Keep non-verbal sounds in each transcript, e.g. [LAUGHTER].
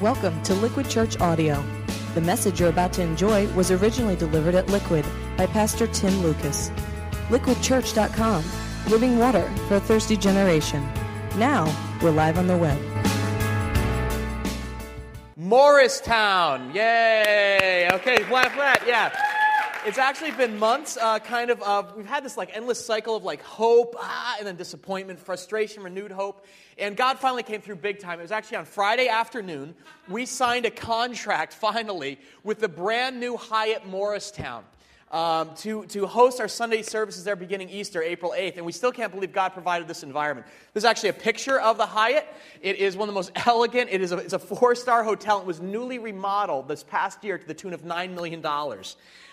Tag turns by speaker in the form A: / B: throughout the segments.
A: Welcome to Liquid Church Audio. The message you're about to enjoy was originally delivered at Liquid by Pastor Tim Lucas. LiquidChurch.com, living water for a thirsty generation. Now, we're live on the web.
B: Morristown, yay! Okay, flat, flat, yeah. It's actually been months, uh, kind of. Uh, we've had this like endless cycle of like hope, ah, and then disappointment, frustration, renewed hope. And God finally came through big time. It was actually on Friday afternoon. We signed a contract [LAUGHS] finally with the brand new Hyatt Morristown. Um, to, to host our Sunday services there beginning Easter, April 8th. And we still can't believe God provided this environment. This is actually a picture of the Hyatt. It is one of the most [LAUGHS] elegant, it is a, it's a four star hotel. It was newly remodeled this past year to the tune of $9 million.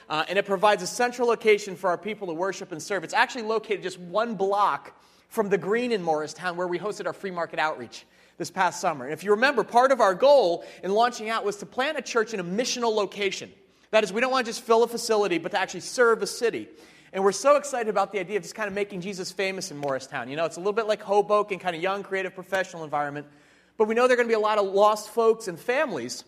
B: Uh, and it provides a central location for our people to worship and serve. It's actually located just one block from the green in Morristown where we hosted our free market outreach this past summer. And if you remember, part of our goal in launching out was to plant a church in a missional location. That is, we don't want to just fill a facility, but to actually serve a city. And we're so excited about the idea of just kind of making Jesus famous in Morristown. You know, it's a little bit like Hoboken, kind of young, creative, professional environment. But we know there are going to be a lot of lost folks and families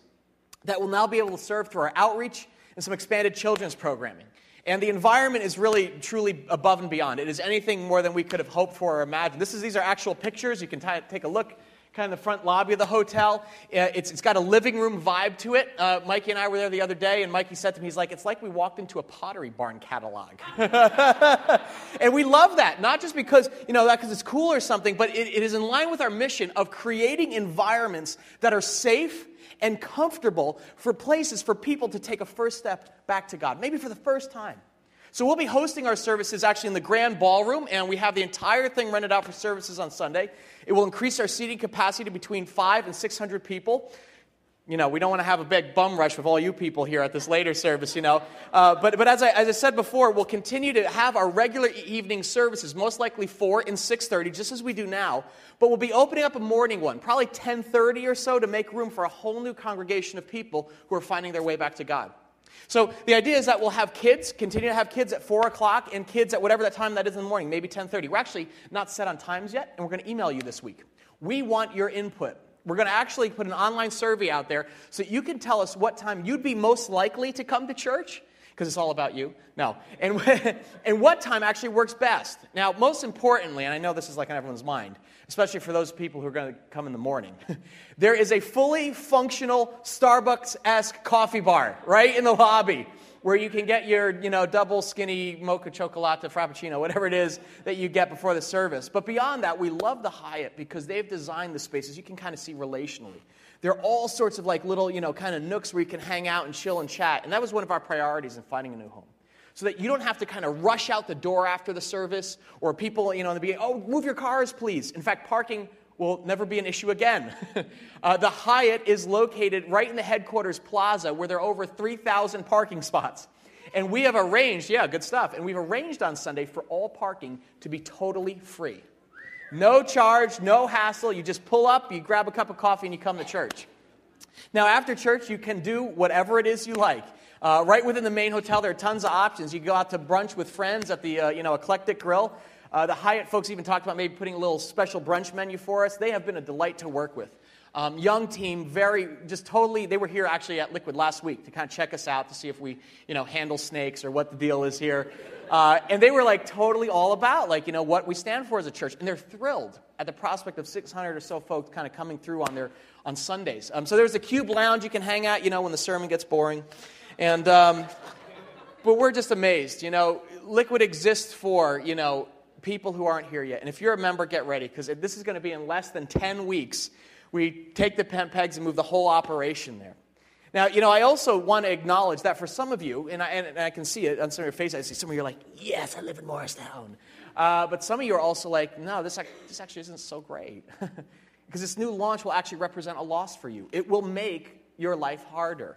B: that will now be able to serve through our outreach and some expanded children's programming. And the environment is really, truly above and beyond. It is anything more than we could have hoped for or imagined. This is, these are actual pictures. You can t- take a look kind of the front lobby of the hotel. Uh, it's, it's got a living room vibe to it. Uh, Mikey and I were there the other day, and Mikey said to me, he's like, it's like we walked into a Pottery Barn catalog. [LAUGHS] and we love that, not just because, you know, that because it's cool or something, but it, it is in line with our mission of creating environments that are safe and comfortable for places for people to take a first step back to God, maybe for the first time. So we'll be hosting our services actually in the grand ballroom, and we have the entire thing rented out for services on Sunday. It will increase our seating capacity to between five and 600 people you know, we don't want to have a big bum rush with all you people here at this later service, you know. Uh, but but as, I, as I said before, we'll continue to have our regular evening services, most likely 4 and 6.30, just as we do now. But we'll be opening up a morning one, probably 10.30 or so, to make room for a whole new congregation of people who are finding their way back to God. So the idea is that we'll have kids, continue to have kids at 4 o'clock, and kids at whatever that time that is in the morning, maybe 10.30. We're actually not set on times yet, and we're going to email you this week. We want your input. We're going to actually put an online survey out there so you can tell us what time you'd be most likely to come to church because it's all about you. No. And, [LAUGHS] and what time actually works best. Now, most importantly, and I know this is like on everyone's mind, especially for those people who are going to come in the morning, [LAUGHS] there is a fully functional Starbucks esque coffee bar right in the lobby where you can get your, you know, double skinny mocha chocolate frappuccino, whatever it is that you get before the service. But beyond that, we love the Hyatt because they've designed the spaces you can kind of see relationally. There are all sorts of like little, you know, kind of nooks where you can hang out and chill and chat. And that was one of our priorities in finding a new home. So that you don't have to kind of rush out the door after the service or people, you know, in the beginning, oh, move your cars, please. In fact, parking will never be an issue again. [LAUGHS] uh, the Hyatt is located right in the headquarters plaza where there are over 3,000 parking spots. And we have arranged, yeah, good stuff. And we've arranged on Sunday for all parking to be totally free. No charge, no hassle. You just pull up, you grab a cup of coffee, and you come to church. Now, after church, you can do whatever it is you like. Uh, right within the main hotel, there are tons of options. You go out to brunch with friends at the uh, you know, Eclectic Grill. Uh, the Hyatt folks even talked about maybe putting a little special brunch menu for us. They have been a delight to work with. Um, young team, very, just totally, they were here actually at Liquid last week to kind of check us out to see if we, you know, handle snakes or what the deal is here. Uh, and they were like totally all about, like, you know, what we stand for as a church. And they're thrilled at the prospect of 600 or so folks kind of coming through on their, on Sundays. Um, so there's a cube lounge you can hang out, you know, when the sermon gets boring. And, um, but we're just amazed, you know, Liquid exists for, you know, people who aren't here yet. And if you're a member, get ready because this is going to be in less than 10 weeks. We take the pen pegs and move the whole operation there. Now, you know, I also want to acknowledge that for some of you, and I, and I can see it on some of your faces, I see some of you are like, yes, I live in Morristown. Uh, but some of you are also like, no, this, this actually isn't so great. [LAUGHS] because this new launch will actually represent a loss for you. It will make your life harder.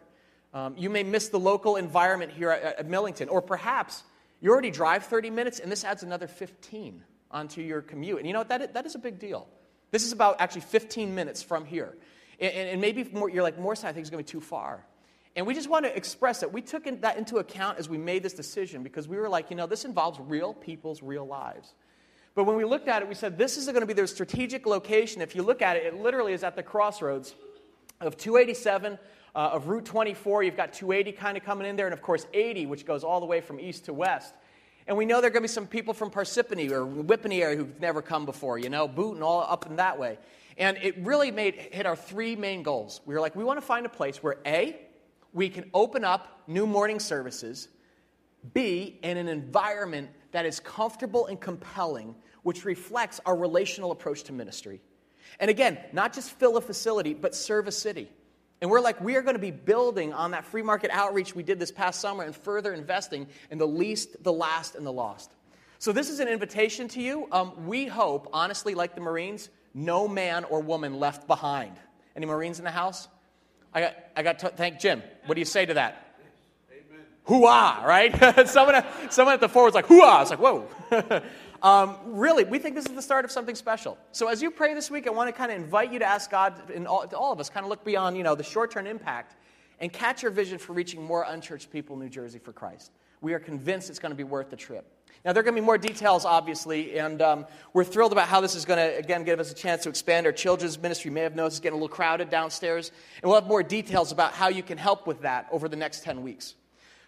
B: Um, you may miss the local environment here at, at Millington, or perhaps you already drive 30 minutes, and this adds another 15 onto your commute. And you know what? That is, that is a big deal. This is about actually 15 minutes from here. And, and maybe more, you're like, Morristown, I think, is going to be too far. And we just want to express that. We took that into account as we made this decision because we were like, you know, this involves real people's real lives. But when we looked at it, we said, this is going to be their strategic location. If you look at it, it literally is at the crossroads of 287, uh, of Route 24. You've got 280 kind of coming in there, and of course 80, which goes all the way from east to west. And we know there are going to be some people from Parsippany or Whippany area who've never come before, you know, Boonton, all up and that way. And it really made hit our three main goals. We were like, we want to find a place where A, we can open up new morning services, B, in an environment that is comfortable and compelling, which reflects our relational approach to ministry. And again, not just fill a facility, but serve a city. And we're like, we are going to be building on that free market outreach we did this past summer and further investing in the least, the last, and the lost. So, this is an invitation to you. Um, we hope, honestly, like the Marines, no man or woman left behind. Any Marines in the house? I got, I got to thank Jim. What do you say to that? Amen. Hooah, right? [LAUGHS] someone, someone at the forward's like, hooah. It's like, whoa. [LAUGHS] Um, really, we think this is the start of something special. So as you pray this week, I want to kind of invite you to ask God, and all, all of us, kind of look beyond, you know, the short-term impact and catch your vision for reaching more unchurched people in New Jersey for Christ. We are convinced it's going to be worth the trip. Now, there are going to be more details, obviously, and um, we're thrilled about how this is going to, again, give us a chance to expand our children's ministry. You may have noticed it's getting a little crowded downstairs, and we'll have more details about how you can help with that over the next 10 weeks.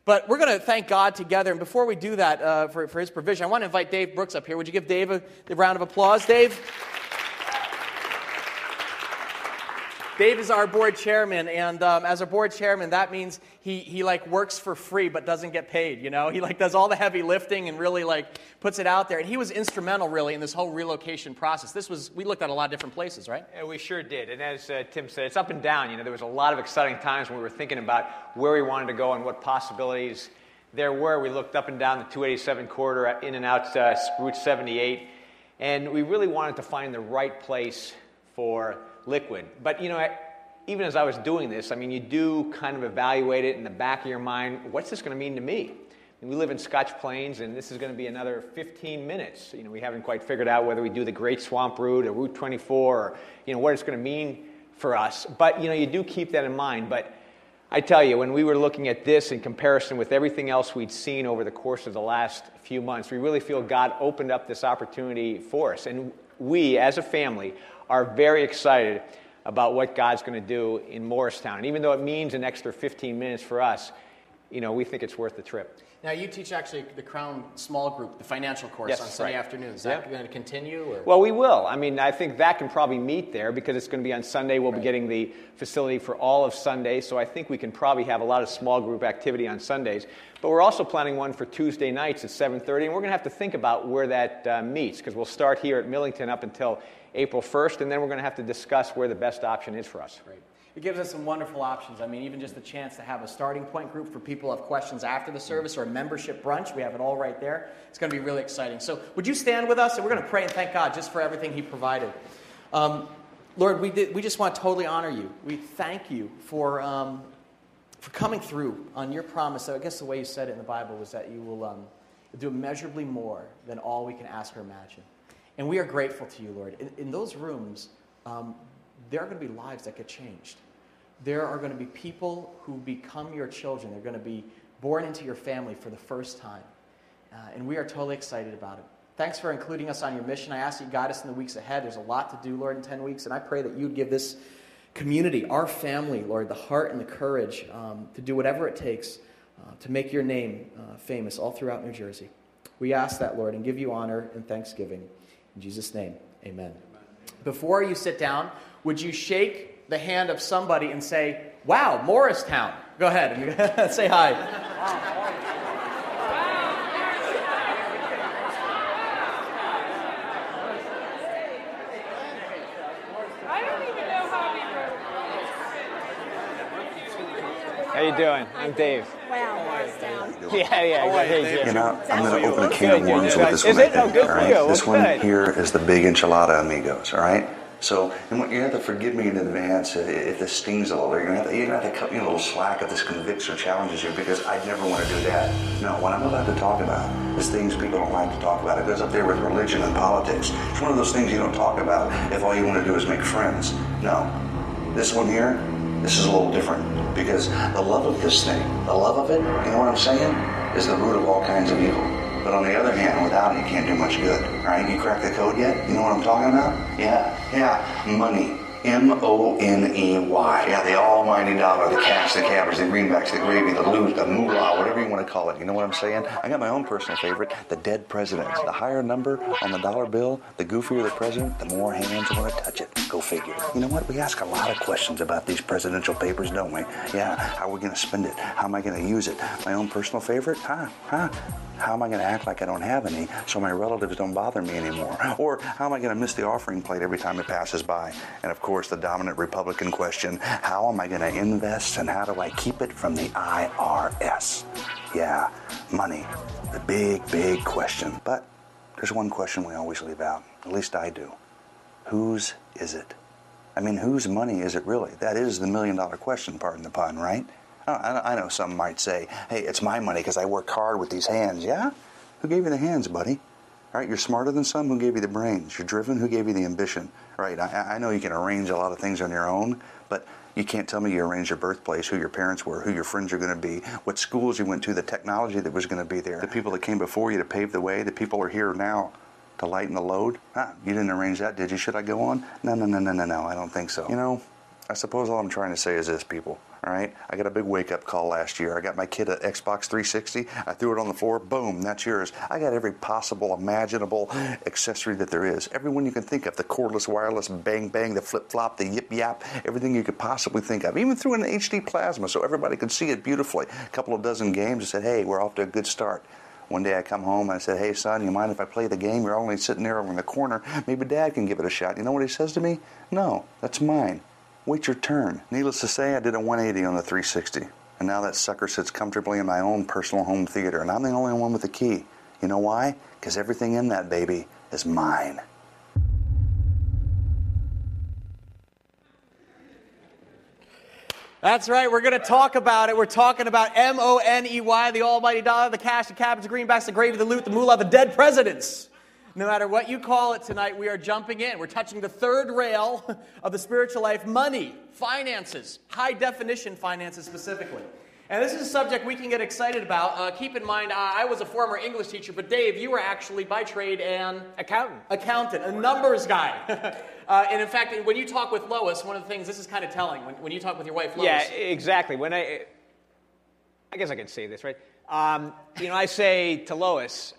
B: But we're going to thank God together. And before we do that uh, for, for his provision, I want to invite Dave Brooks up here. Would you give Dave a, a round of applause, Dave? Dave is our board chairman, and um, as a board chairman, that means he, he like works for free but doesn't get paid. You know, he like does all the heavy lifting and really like puts it out there. And he was instrumental really in this whole relocation process. This was we looked at a lot of different places, right?
C: Yeah, we sure did. And as uh, Tim said, it's up and down. You know, there was a lot of exciting times when we were thinking about where we wanted to go and what possibilities there were. We looked up and down the 287 corridor, in and out uh, Route 78, and we really wanted to find the right place for liquid. But, you know, I, even as I was doing this, I mean, you do kind of evaluate it in the back of your mind what's this going to mean to me? We live in Scotch Plains, and this is going to be another 15 minutes. You know, we haven't quite figured out whether we do the Great Swamp Route or Route 24 or, you know, what it's going to mean for us. But, you know, you do keep that in mind. But I tell you, when we were looking at this in comparison with everything else we'd seen over the course of the last few months, we really feel God opened up this opportunity for us. And we, as a family, are very excited about what God's going to do in Morristown. And even though it means an extra 15 minutes for us, you know, we think it's worth the trip.
B: Now, you teach actually the Crown Small Group, the financial course
C: yes,
B: on Sunday
C: right.
B: afternoons. Is that going to continue? Or?
C: Well, we will. I mean, I think that can probably meet there because it's going to be on Sunday. We'll right. be getting the facility for all of Sunday, so I think we can probably have a lot of small group activity on Sundays. But we're also planning one for Tuesday nights at 7:30, and we're going to have to think about where that uh, meets because we'll start here at Millington up until April 1st, and then we're going to have to discuss where the best option is for us.
B: Right. It gives us some wonderful options. I mean, even just the chance to have a starting point group for people who have questions after the service or a membership brunch. We have it all right there. It's going to be really exciting. So, would you stand with us? And we're going to pray and thank God just for everything He provided. Um, Lord, we, did, we just want to totally honor you. We thank you for, um, for coming through on your promise. I guess the way you said it in the Bible was that you will um, do immeasurably more than all we can ask or imagine. And we are grateful to you, Lord. In, in those rooms, um, there are going to be lives that get changed. There are going to be people who become your children. They're going to be born into your family for the first time. Uh, and we are totally excited about it. Thanks for including us on your mission. I ask you guide us in the weeks ahead. There's a lot to do, Lord, in 10 weeks. And I pray that you'd give this community, our family, Lord, the heart and the courage um, to do whatever it takes uh, to make your name uh, famous all throughout New Jersey. We ask that, Lord, and give you honor and thanksgiving. In Jesus' name, amen. Before you sit down, would you shake the hand of somebody and say, Wow, Morristown? Go ahead and [LAUGHS] say hi.
C: How are you doing? I'm Dave.
D: Wow, Morristown.
C: Yeah, yeah.
E: Good, you know, I'm going to open a can of worms with this
C: Is
E: one.
C: it? Oh, good
E: all
C: for
E: right?
C: you. Well,
E: This one
C: good.
E: here is the big enchilada amigos. All right. So, and what- you have to forgive me in advance if, if this stings a little. You're gonna have to, you're gonna have to cut me a little slack if this convicts or challenges you because I never want to do that. No, what I'm about to talk about is things people don't like to talk about. It goes up there with religion and politics. It's one of those things you don't talk about if all you want to do is make friends. No, this one here, this is a little different because the love of this thing, the love of it, you know what I'm saying, is the root of all kinds of evil. But on the other hand, without it, you can't do much good. Right? You crack the code yet? You know what I'm talking about? Yeah, yeah. Money. M O N E Y. Yeah, the almighty dollar, the cash, the cabbage, the greenbacks, the gravy, the loot, the moolah, whatever you want to call it. You know what I'm saying? I got my own personal favorite, the dead presidents. The higher number on the dollar bill, the goofier the president, the more hands want to touch it. Go figure. You know what? We ask a lot of questions about these presidential papers, don't we? Yeah, how are we going to spend it? How am I going to use it? My own personal favorite? Huh? Huh? How am I going to act like I don't have any so my relatives don't bother me anymore? Or how am I going to miss the offering plate every time it passes by? And of course, the dominant Republican question how am I going to invest and how do I keep it from the IRS? Yeah, money. The big, big question. But there's one question we always leave out. At least I do. Whose is it? I mean, whose money is it really? That is the million dollar question, pardon the pun, right? I know some might say, hey, it's my money because I worked hard with these hands. Yeah? Who gave you the hands, buddy? All right, you're smarter than some. Who gave you the brains? You're driven. Who gave you the ambition? Right. I, I know you can arrange a lot of things on your own, but you can't tell me you arranged your birthplace, who your parents were, who your friends are going to be, what schools you went to, the technology that was going to be there, the people that came before you to pave the way, the people are here now to lighten the load. Huh, you didn't arrange that, did you? Should I go on? No, no, no, no, no, no. I don't think so. You know, I suppose all I'm trying to say is this, people. All right, I got a big wake up call last year. I got my kid an Xbox 360. I threw it on the floor. Boom, that's yours. I got every possible, imaginable accessory that there is. Everyone you can think of the cordless, wireless, bang, bang, the flip flop, the yip yap, everything you could possibly think of. Even threw an HD plasma so everybody could see it beautifully. A couple of dozen games. I said, hey, we're off to a good start. One day I come home and I said, Hey, son, you mind if I play the game? You're only sitting there over in the corner. Maybe dad can give it a shot. You know what he says to me? No, that's mine. Wait your turn. Needless to say, I did a 180 on the 360. And now that sucker sits comfortably in my own personal home theater, and I'm the only one with the key. You know why? Because everything in that baby is mine.
B: That's right. We're going to talk about it. We're talking about M O N E Y, the almighty dollar, the cash, the cabbage, the greenbacks, the gravy, the loot, the moolah, the dead presidents. No matter what you call it tonight, we are jumping in. We're touching the third rail of the spiritual life money, finances, high definition finances specifically. And this is a subject we can get excited about. Uh, keep in mind, I was a former English teacher, but Dave, you were actually by trade an
C: accountant,
B: accountant, a numbers guy. [LAUGHS] uh, and in fact, when you talk with Lois, one of the things this is kind of telling when, when you talk with your wife, Lois.
C: Yeah, exactly. When I, I guess I can say this right. Um, you know, I say to Lois,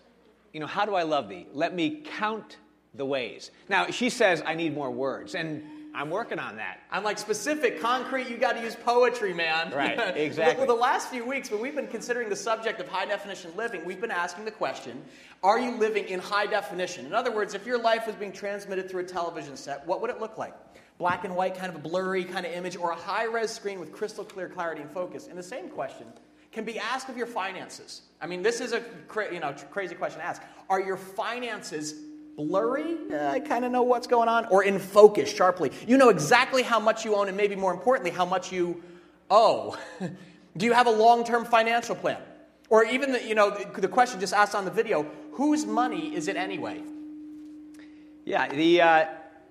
C: you know, how do I love thee? Let me count the ways. Now, she says, I need more words, and I'm working on that.
B: I'm like specific, concrete, you got to use poetry, man.
C: Right, [LAUGHS] exactly.
B: Well, the last few weeks, when we've been considering the subject of high definition living, we've been asking the question Are you living in high definition? In other words, if your life was being transmitted through a television set, what would it look like? Black and white, kind of a blurry kind of image, or a high res screen with crystal clear clarity and focus? And the same question can be asked of your finances. I mean, this is a cra- you know, crazy question to ask. Are your finances blurry? Uh, I kind of know what's going on. Or in focus, sharply? You know exactly how much you own, and maybe more importantly, how much you owe. [LAUGHS] Do you have a long term financial plan? Or even the, you know, the, question just asked on the video whose money is it anyway?
C: Yeah, the, uh,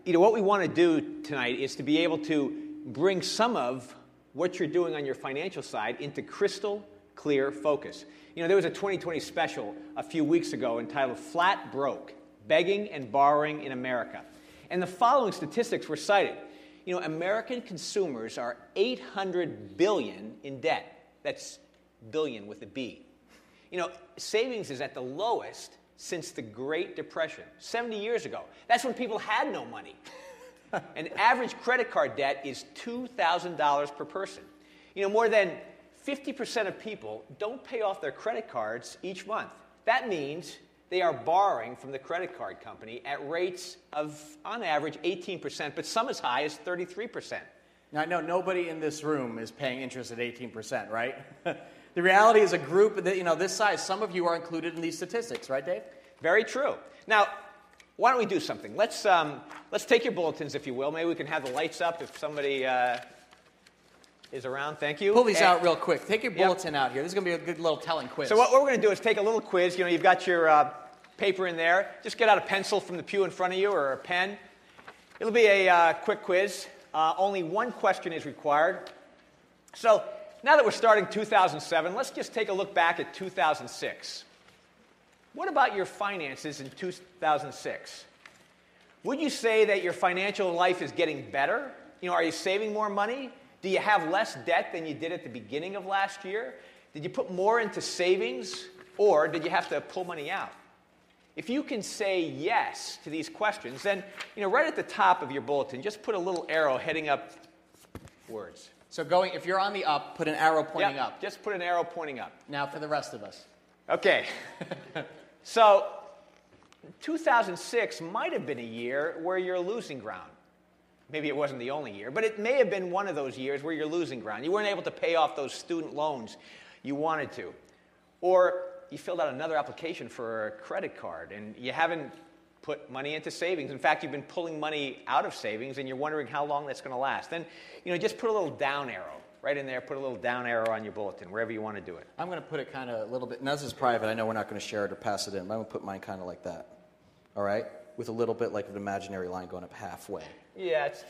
C: you know, what we want to do tonight is to be able to bring some of what you're doing on your financial side into crystal clear focus. You know, there was a 20/20 special a few weeks ago entitled Flat Broke Begging and Borrowing in America. And the following statistics were cited. You know, American consumers are 800 billion in debt. That's billion with a B. You know, savings is at the lowest since the Great Depression, 70 years ago. That's when people had no money. [LAUGHS] An average credit card debt is $2,000 per person. You know, more than 50% of people don't pay off their credit cards each month. That means they are borrowing from the credit card company at rates of, on average, 18%, but some as high as 33%.
B: Now, I know nobody in this room is paying interest at 18%, right? [LAUGHS] the reality is a group that, you know, this size, some of you are included in these statistics, right, Dave?
C: Very true. Now, why don't we do something? Let's, um, let's take your bulletins, if you will. Maybe we can have the lights up if somebody uh, is around. Thank you.
B: Pull these and, out real quick. Take your bulletin yep. out here. This is going to be a good little telling quiz.
C: So what, we're going to do is take a little quiz. You know, you've got your uh, paper in there. Just get out a pencil from the pew in front of you or a pen. It'll be a uh, quick quiz. Uh, only one question is required. So now that we're starting 2007, let's just take a look back at 2006. What about your finances in 2006? Would you say that your financial life is getting better? You know, are you saving more money? Do you have less debt than you did at the beginning of last year? Did you put more into savings or did you have to pull money out? If you can say yes to these questions, then you know right at the top of your bulletin, just put a little arrow heading up words.
B: So going, if you're on the up, put an arrow pointing
C: Yep,
B: up.
C: Just put an arrow pointing up.
B: Now for the rest of us.
C: Okay. [LAUGHS] so 2006 might have been a year where you're losing ground. Maybe it wasn't the only year, but it may have been one of those years where you're losing ground. You weren't able to pay off those student loans you wanted to. Or you filled out another application for a credit card and you haven't put money into savings. In fact, you've been pulling money out of savings and you're wondering how long that's going to last. Then, you know, just put a little down arrow right in there. Put a little down arrow on your bulletin, wherever you want to do it.
B: I'm going to put it kind of a little bit. Now this is private. I know we're not going to share it or pass it in, but I'm going to put mine kind of like that. All right, with a little bit like an imaginary line going up halfway.
C: Yeah, it's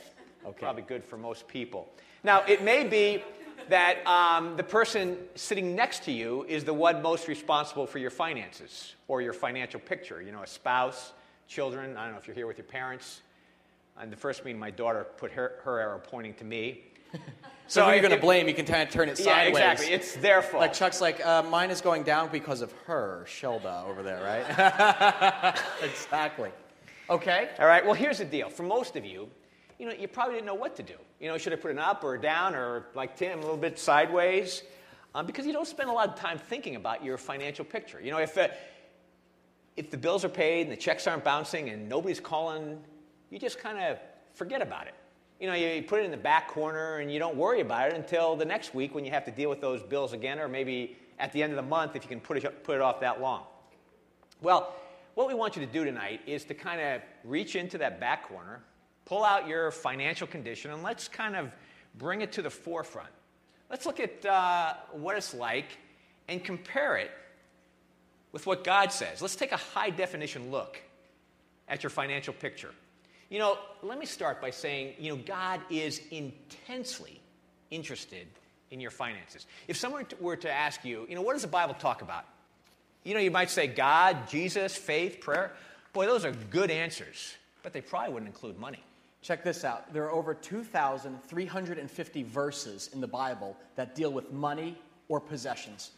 B: Okay.
C: probably good for most people. Now, it may be that um, the person sitting next to you is the one most responsible for your finances or your financial picture. You know, a spouse, children. I don't know if you're here with your parents. On the first meeting, my daughter put her, her arrow pointing to me.
B: So, who
C: if
B: you're going to blame, you can kind of turn it sideways.
C: Yeah, exactly. It's their fault.
B: Like Chuck's like, uh, mine is going down because of her, Shelda, over there, right? [LAUGHS] exactly. Okay.
C: All right, well, here's the deal. For most of you, you know, you probably didn't know what to do. You know, should I put an up or a down or like Tim, a little bit sideways? Um, because you don't spend a lot of time thinking about your financial picture. You know, if, uh, if the bills are paid and the checks aren't bouncing and nobody's calling, you just kind of forget about it. You know, you put it in the back corner and you don't worry about it until the next week when you have to deal with those bills again, or maybe at the end of the month if you can put it, put it off that long. Well, what we want you to do tonight is to kind of reach into that back corner, pull out your financial condition, and let's kind of bring it to the forefront. Let's look at uh, what it's like and compare it with what God says. Let's take a high definition look at your financial picture. You know, let me start by saying, you know, God is intensely interested in your finances. If someone were to ask you, you know, what does the Bible talk about? You know, you might say God, Jesus, faith, prayer. Boy, those are good answers, but they probably wouldn't include money.
B: Check this out. There are over 2,350 verses in the Bible that deal with money or possessions.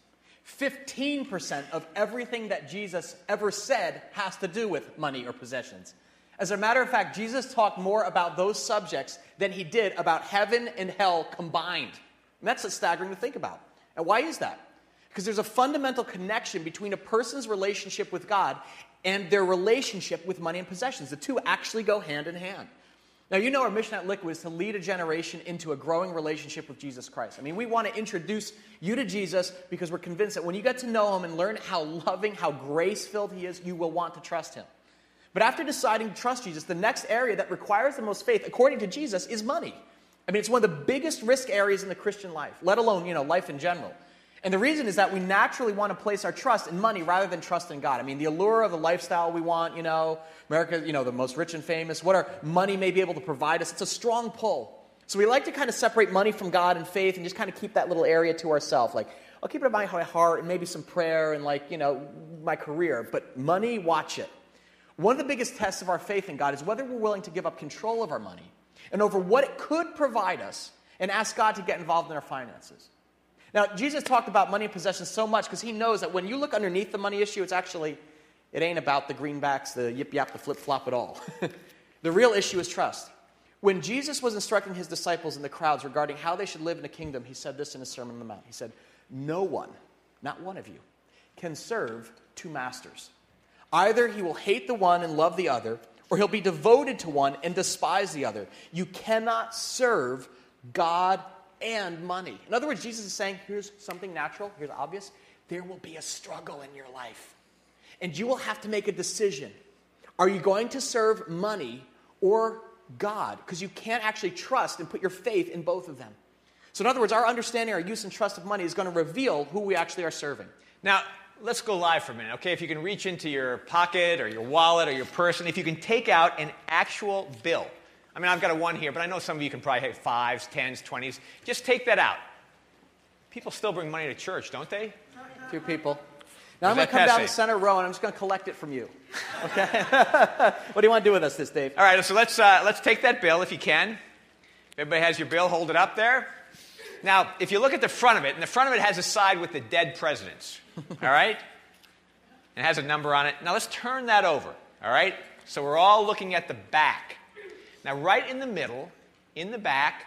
B: 15% of everything that Jesus ever said has to do with money or possessions. As a matter of fact, Jesus talked more about those subjects than he did about heaven and hell combined. And that's a staggering to think about. And why is that? Because there's a fundamental connection between a person's relationship with God and their relationship with money and possessions. The two actually go hand in hand. Now, you know our mission at Liquid is to lead a generation into a growing relationship with Jesus Christ. I mean, we want to introduce you to Jesus because we're convinced that when you get to know him and learn how loving, how grace filled he is, you will want to trust him. But after deciding to trust Jesus, the next area that requires the most faith, according to Jesus, is money. I mean, it's one of the biggest risk areas in the Christian life, let alone, you know, life in general. And the reason is that we naturally want to place our trust in money rather than trust in God. I mean, the allure of the lifestyle we want, you know, America, you know, the most rich and famous, what our money may be able to provide us, it's a strong pull. So we like to kind of separate money from God and faith and just kind of keep that little area to ourselves. Like, I'll keep it in my heart and maybe some prayer and, like, you know, my career. But money, watch it. One of the biggest tests of our faith in God is whether we're willing to give up control of our money and over what it could provide us and ask God to get involved in our finances. Now, Jesus talked about money and possessions so much because he knows that when you look underneath the money issue, it's actually, it ain't about the greenbacks, the yip yap, the flip flop at all. [LAUGHS] the real issue is trust. When Jesus was instructing his disciples in the crowds regarding how they should live in the kingdom, he said this in his Sermon on the Mount. He said, No one, not one of you, can serve two masters. Either he will hate the one and love the other, or he'll be devoted to one and despise the other. You cannot serve God and money. In other words, Jesus is saying here's something natural, here's obvious. There will be a struggle in your life. And you will have to make a decision. Are you going to serve money or God? Because you can't actually trust and put your faith in both of them. So, in other words, our understanding, our use and trust of money is going to reveal who we actually are serving.
C: Now, let's go live for a minute, okay? If you can reach into your pocket or your wallet or your purse, and if you can take out an actual bill. I mean, I've got a one here, but I know some of you can probably have fives, tens, twenties. Just take that out. People still bring money to church, don't they?
B: Two people. Now I'm going to come down the center row and I'm just going to collect it from you. Okay. [LAUGHS] what do you want to do with us this, Dave?
C: All right, so let's, uh, let's take that bill if you can. Everybody has your bill, hold it up there. Now, if you look at the front of it, and the front of it has a side with the dead presidents, all right? It has a number on it. Now let's turn that over, all right? So we're all looking at the back. Now, right in the middle, in the back,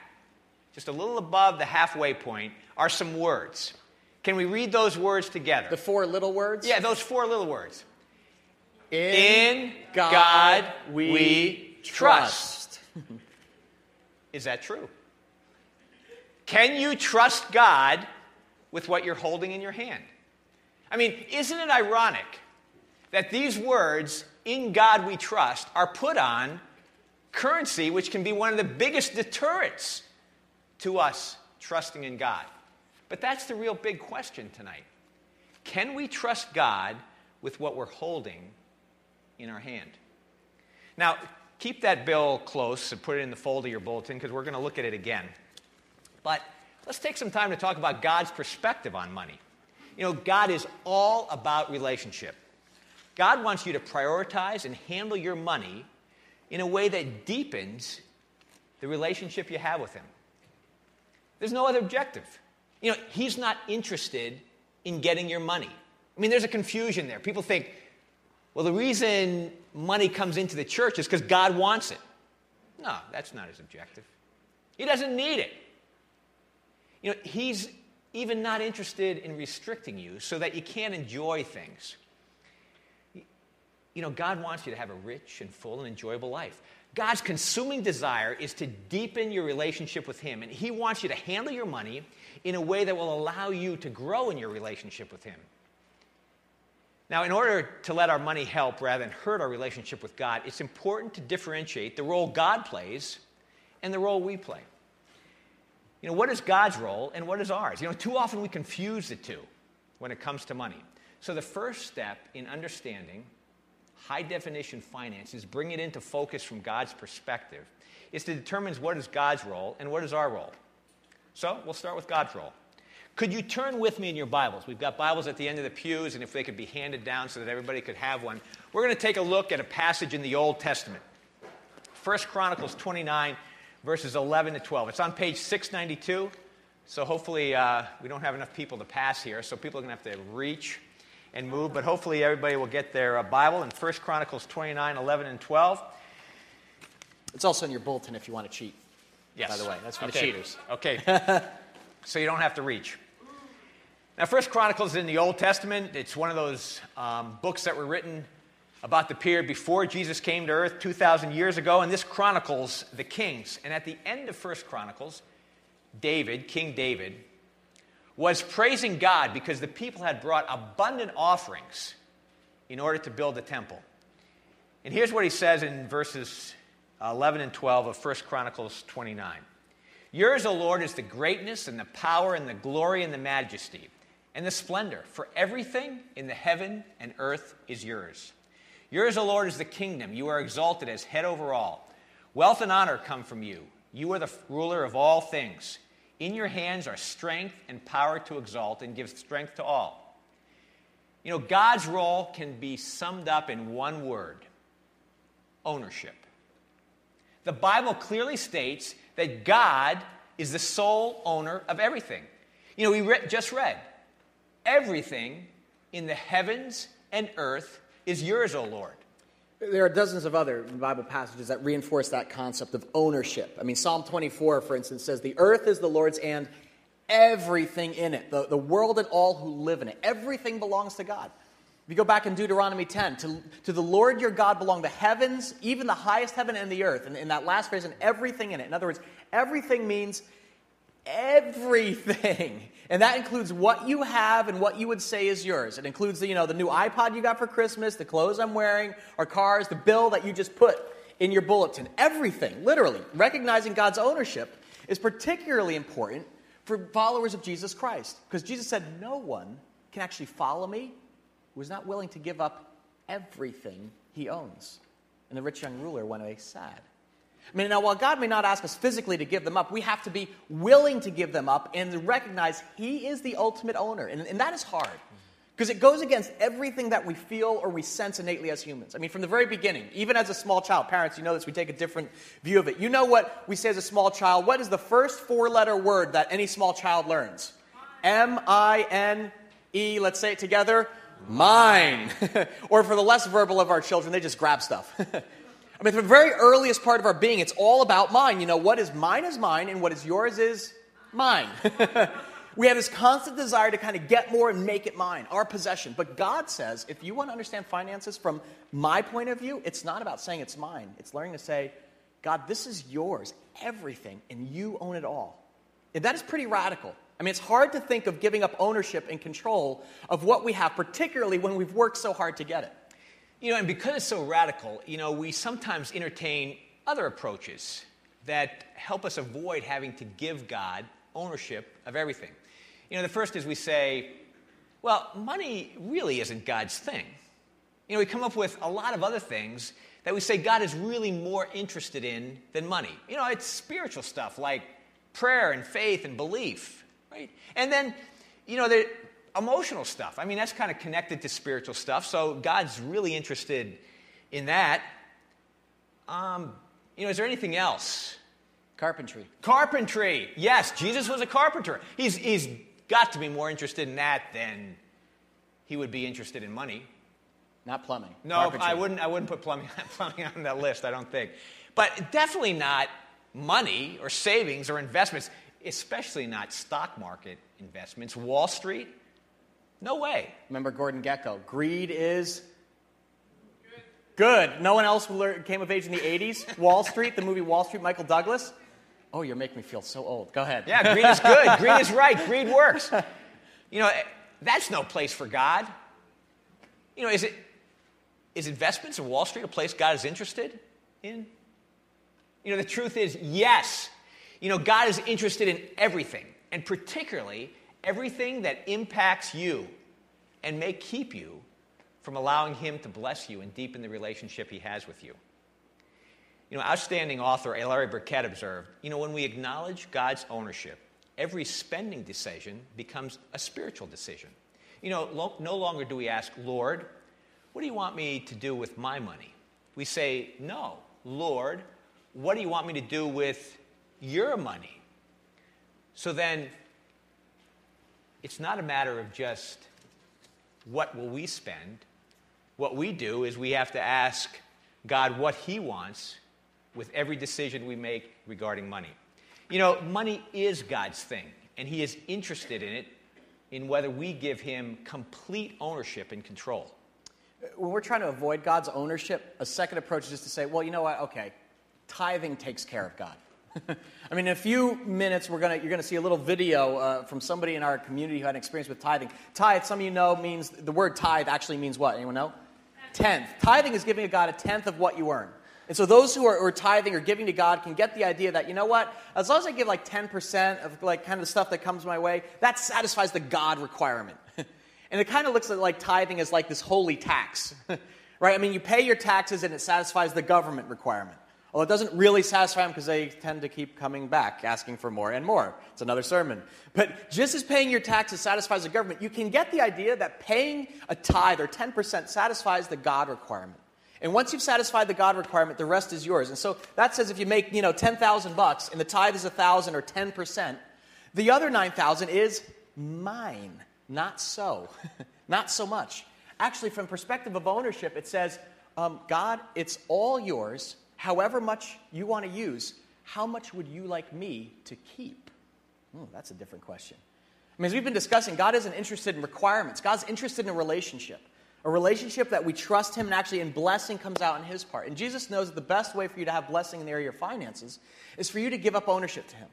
C: just a little above the halfway point, are some words. Can we read those words together?
B: The four little words?
C: yeah, those four little words.
B: In,
C: In God we trust. [LAUGHS] Is that true? Can you trust God with what you're holding in your hand? I mean, isn't it ironic that these words, in God we trust, are put on currency, which can be one of the biggest deterrents to us trusting in God? But that's the real big question tonight. Can we trust God with what we're holding in our hand? Now, keep that bill close and put it in the fold of your bulletin because we're going to look at it again. But let's take some time to talk about God's perspective on money. You know, God is all about relationship. God wants you to prioritize and handle your money in a way that deepens the relationship you have with Him. There's no other objective. You know, He's not interested in getting your money. I mean, there's a confusion there. People think, well, the reason money comes into the church is because God wants it. No, that's not his objective. He doesn't need it. You know, he's even not interested in restricting you so that you can't enjoy things. You know, God wants you to have a rich and full and enjoyable life. God's consuming desire is to deepen your relationship with Him, and He wants you to handle your money in a way that will allow you to grow in your relationship with Him. Now, in order to let our money help rather than hurt our relationship with God, it's important to differentiate the role God plays and the role we play. You know, what is God's role and what is ours? You know, too often we confuse the two when it comes to money. So, the first step in understanding high definition finances, bring it into focus from God's perspective, is to determine what is God's role and what is our role. So, we'll start with God's role. Could you turn with me in your Bibles? We've got Bibles at the end of the pews, and if they could be handed down so that everybody could have one, we're going to take a look at a passage in the Old Testament. First Chronicles 29, verses 11 to 12. It's on page 692, so hopefully uh, we don't have enough people to pass here, so people are going to have to reach and move, but hopefully everybody will get their uh, Bible in 1 Chronicles 29, 11, and 12.
B: It's also in your bulletin if you want to cheat.
C: Yes.
B: By the way, that's for the
C: Okay.
B: cheaters.
C: Okay. [LAUGHS] so you don't have to reach. Now, First Chronicles is in the Old Testament. It's one of those um, books that were written about the period before Jesus came to earth 2,000 years ago, and this chronicles the kings. And at the end of First Chronicles, David, King David, was praising God because the people had brought abundant offerings in order to build the temple. And here's what he says in verses 11 and 12 of 1 Chronicles 29. Yours, O Lord, is the greatness and the power and the glory and the majesty and the splendor, for everything in the heaven and earth is yours. Yours, O Lord, is the kingdom. You are exalted as head over all. Wealth and honor come from you. You are the ruler of all things. In your hands are strength and power to exalt and give strength to all. You know, God's role can be summed up in one word ownership. The Bible clearly states that God is the sole owner of everything. You know, we re- just read everything in the heavens and earth is yours, O Lord.
B: There are dozens of other Bible passages that reinforce that concept of ownership. I mean, Psalm 24, for instance, says, The earth is the Lord's and everything in it, the, the world and all who live in it. Everything belongs to God. If you go back in Deuteronomy 10, to, to the Lord your God belong the heavens, even the highest heaven and the earth. And in that last phrase, and everything in it. In other words, everything means everything. And that includes what you have and what you would say is yours. It includes the, you know, the new iPod you got for Christmas, the clothes I'm wearing, our cars, the bill that you just put in your bulletin. Everything, literally. Recognizing God's ownership is particularly important for followers of Jesus Christ. Because Jesus said, No one can actually follow me who is not willing to give up everything he owns. And the rich young ruler went away sad. I mean, now, while God may not ask us physically to give them up, we have to be willing to give them up and recognize He is the ultimate owner. And, and that is hard Because it goes against everything that we feel or we sense innately as humans. I mean, from the very beginning, even as a small child, parents, you know this, we take a different view of it. You know what we say as a small child? What is the first four letter word that any small child learns? M I N E, let's say it together mine. [LAUGHS] or for the less verbal of our children, they just grab stuff. [LAUGHS] I mean, from the very earliest part of our being, it's all about mine. You know, what is mine is mine, and what is yours is mine. [LAUGHS] we have this constant desire to kind of get more and make it mine, our possession. But God says, if you want to understand finances from my point of view, it's not about saying it's mine. It's learning to say, God, this is yours, everything, and you own it all. And that is pretty radical. I mean, it's hard to think of giving up ownership and control of what we have, particularly when we've worked so hard to get it.
C: You know, and because it's so radical, you know, we sometimes entertain other approaches that help us avoid having to give God ownership of everything. You know, the first is we say, well, money really isn't God's thing. You know, we come up with a lot of other things that we say God is really more interested in than money. You know, it's spiritual stuff like prayer and faith and belief, right? And then, you know, the emotional stuff. I mean, that's kind of connected to spiritual stuff, so God's really interested in that. Um, you know, is there anything else?
B: Carpentry.
C: Carpentry. Yes, Jesus was a carpenter. He's, he's got to be more interested in that than he would be interested in money.
B: Not plumbing.
C: No, I wouldn't, I wouldn't put plumbing, [LAUGHS] plumbing on that list, I don't think. But definitely not money or savings or investments, especially not stock market investments. Wall Street, no way.
B: Remember Gordon Gekko? Greed is good. No one else came of age in the 80s. Wall Street, the movie Wall Street, Michael Douglas. Oh, you're making me feel so old. Go ahead.
C: Yeah, greed is good. greed is right. Greed works. You know, that's no place for God. You know, is it is investments in Wall Street a place God is interested in? You know, the truth is yes. You know, God is interested in everything, and particularly everything that impacts you and may keep you from allowing Him to bless you and deepen the relationship He has with you. You know, outstanding author Larry Burkett observed, you know, when we acknowledge God's ownership, every spending decision becomes a spiritual decision. You know, lo- no longer do we ask, Lord, what do you want me to do with my money? We say, No, Lord, what do you want me to do with your money? So then, it's not a matter of just what will we spend. What we do is we have to ask God what He wants with every decision we make regarding money. You know, money is God's thing, and He is interested in it in whether we give Him complete ownership and control.
B: When we're trying to avoid God's ownership, a second approach is just to say, well, you know what? Okay, tithing takes care of God. [LAUGHS] I mean, in a few minutes, we're gonna, you're going to see a little video uh, from somebody in our community who had an experience with tithing. Tithe, some of you know, means the word tithe actually means what? Anyone know? Tenth. Tithing is giving God a tenth of what you earn. And so those who are, are, tithing or giving to God can get the idea that, you know what, as long as I give like 10% of like kind of the stuff that comes my way, that satisfies the God requirement. [LAUGHS] and it kind of looks like tithing is like this holy tax, [LAUGHS] right? I mean, you pay your taxes and it satisfies the government requirement. Well, it doesn't really satisfy them because they tend to keep coming back, asking for more and more. It's another sermon. But just as paying your taxes satisfies the government, you can get the idea that paying a tithe or 10% satisfies the God requirement. And once you've satisfied the God requirement, the rest is yours. And so that says if you make, you know, 10,000 bucks and the tithe is 1,000 or 10%, the other 9,000 is mine. Not so. [LAUGHS] Not so much. Actually, from perspective of ownership, it says, um, God, it's all yours. However much you want to use, how much would you like me to keep? Hmm, that's a different question. I mean, as we've been discussing, God isn't interested in requirements. God's interested in a relationship. A relationship that we trust Him and actually in blessing comes out in His part. And Jesus knows that the best way for you to have blessing in the area of finances is for you to give up ownership to Him.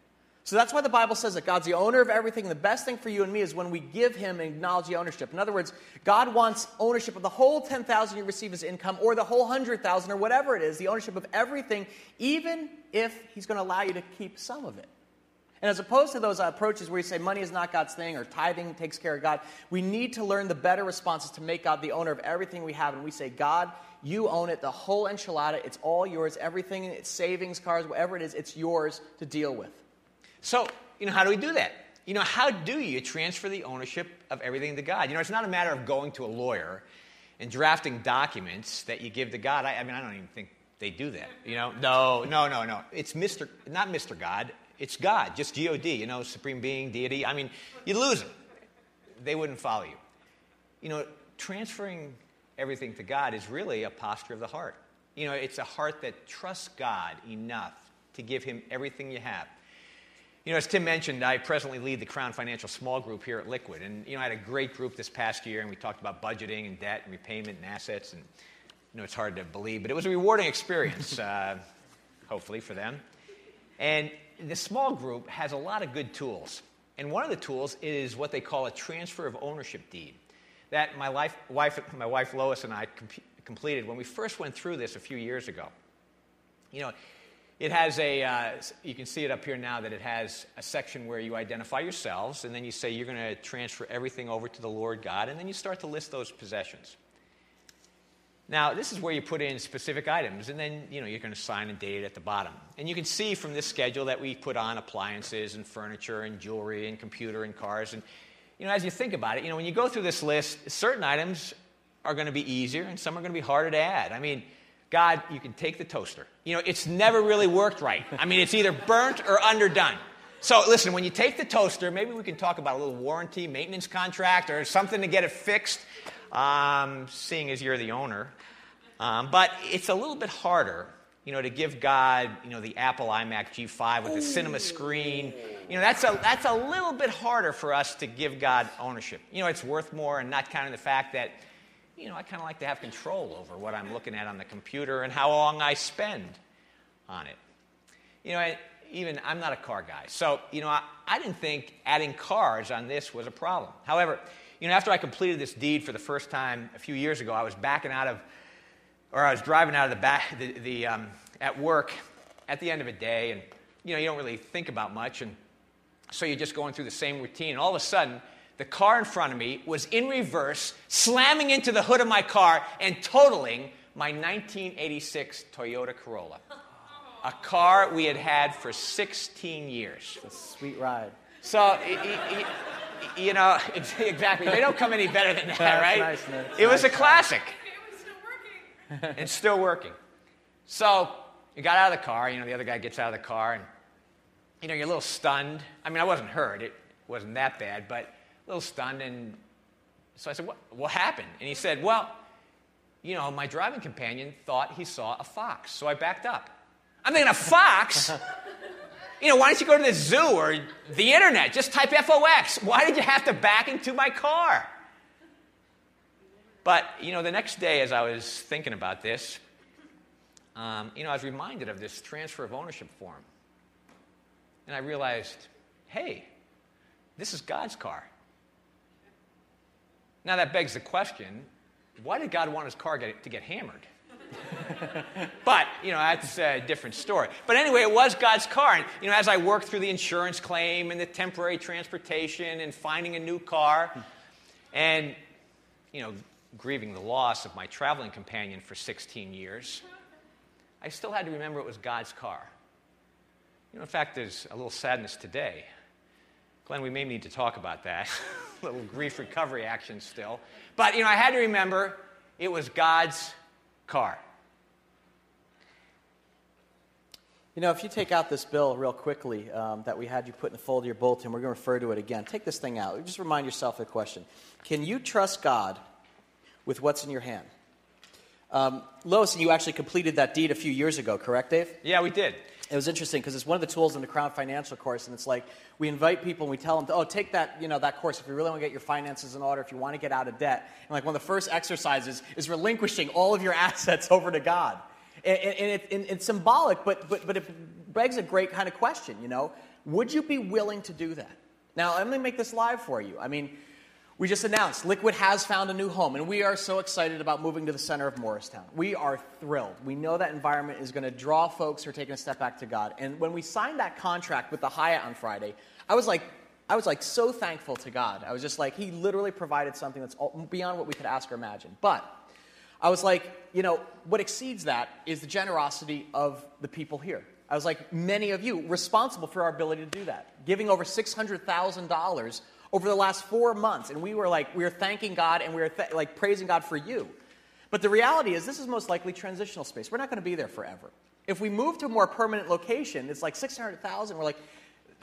B: So that's why the Bible says that God's the owner of everything. The best thing for you and me is when we give Him and acknowledge the ownership. In other words, God wants ownership of the whole 10,000 you receive as income or the whole 100,000 or whatever it is, the ownership of everything, even if He's going to allow you to keep some of it. And as opposed to those approaches where you say money is not God's thing or tithing takes care of God, we need to learn the better responses to make God the owner of everything we have. And we say, God, you own it, the whole enchilada, it's all yours, everything, it's savings, cars, whatever it is, it's yours to deal with.
C: So, you know, how do we do that? you know, how do you transfer the ownership of everything to God? You know, it's not a matter of going to a lawyer and drafting documents that you give to God. I, I mean, I don't even think they do that. You know, no, no, no, no. It's Mr. Not Mr. God. It's God, just God. You know, supreme being, deity. I mean, you lose them. They wouldn't follow you. You know, transferring everything to God is really a posture of the heart. You know, it's a heart that trusts God enough to give Him everything you have. You know, as Tim mentioned, I presently lead the Crown Financial Small Group here at Liquid. And, you know, I had a great group this past year, and we talked about budgeting and debt and repayment and assets. And, you know, it's hard to believe, but it was a rewarding experience, [LAUGHS] uh, hopefully, for them. And the small group has a lot of good tools. And one of the tools is what they call a transfer of ownership deed. That my, life, wife, my wife Lois and I comp- completed when we first went through this a few years ago. You know, it has a, uh, you can see it up here now that it has a section where you identify yourselves, and then you say you're going to transfer everything over to the Lord God, and then you start to list those possessions. Now, this is where you put in specific items, and then you know you're going to sign and date it at the bottom. And you can see from this schedule that we put on appliances and furniture and jewelry and computer and cars. And you know, as you think about it, you know, when you go through this list, certain items are going to be easier, and some are going to be harder to add. I mean, God, you can take the toaster. You know, it's never really worked right. I mean, it's either burnt or underdone. So listen, when you take the toaster, maybe we can talk about a little warranty, maintenance contract, or something to get it fixed um, seeing as you're the owner. Um, but it's a little bit harder, you know, to give God, you know, the Apple iMac G5 with the cinema screen. You know, that's a, that's a little bit harder for us to give God ownership. You know, it's worth more and not counting the fact that, you know, I kind of like to have control over what I'm looking at on the computer and how long I spend on it. You know, I, even I'm not a car guy. So, you know, I, I didn't think adding cars on this was a problem. However, you know, after I completed this deed for the first time a few years ago, I was backing out of, or I was driving out of the back, the, the um, at work at the end of a day, and, you know, you don't really think about much, and so you're just going through the same routine, and all of a sudden, the car in front of me was in reverse, slamming into the hood of my car and totaling my 1986 Toyota Corolla. A car we had had for 16 years.
B: It's a sweet ride.
C: So, you know, [LAUGHS] exactly. They don't come any better than that,
B: That's
C: right?
B: nice, man. That's
C: it was a classic.
F: It was still working. [LAUGHS]
C: It's still working. So you got out of the car. You know, the other guy gets out of the car, and you know, you're a little stunned. I mean, I wasn't hurt. It wasn't that bad, but a little stunned. And so I said, "What? What happened?" And he said, "Well, you know, my driving companion thought he saw a fox, so I backed up." I'm thinking, a fox? [LAUGHS] You know, why don't you go to the zoo or the internet? Just type FOX. Why did you have to back into my car? But, you know, the next day as I was thinking about this, um, you know, I was reminded of this transfer of ownership form. And I realized, hey, this is God's car. Now that begs the question why did God want his car get, to get hammered? [LAUGHS] but, you know, that's a different story. But anyway, it was God's car. And, you know, as I worked through the insurance claim and the temporary transportation and finding a new car and, you know, grieving the loss of my traveling companion for 16 years, I still had to remember it was God's car. You know, in fact, there's a little sadness today. Glenn, we may need to talk about that. a [LAUGHS] little grief recovery action still. But, you know, I had to remember it was God's car.
B: You know, if you take out this bill real quickly um, that we had you put in the fold of your bulletin, we're going to refer to it again. Take this thing out. Just remind yourself of the question Can you trust God with what's in your hand? Um, Lois and you actually completed that deed a few years ago, correct, Dave?
C: Yeah, we did.
B: It was interesting because it's one of the tools in the Crown Financial course, and it's like we invite people and we tell them, "Oh, take that, you know, that course if you really want to get your finances in order, if you want to get out of debt." And like one of the first exercises is relinquishing all of your [LAUGHS] assets over to God, and, and, it, and it's symbolic, but but but it begs a great kind of question. You know, would you be willing to do that? Now, let me make this live for you. I mean, we just announced Liquid has found a new home, and we are so excited about moving to the center of Morristown. We are thrilled. We know that environment is going to draw folks who are taking a step back to God. And when we signed that contract with the Hyatt on Friday, I was like, I was like so thankful to God. I was just like, He literally provided something that's beyond what we could ask or imagine. But I was like, you know, what exceeds that is the generosity of the people here. I was like, many of you, responsible for our ability to do that, giving over $600,000 over the last four months. And we were like, we were thanking God and we were th- like praising God for you. But the reality is, this is most likely transitional space. We're not going to be there forever. If we move to a more permanent location, it's like 600,000. We're like,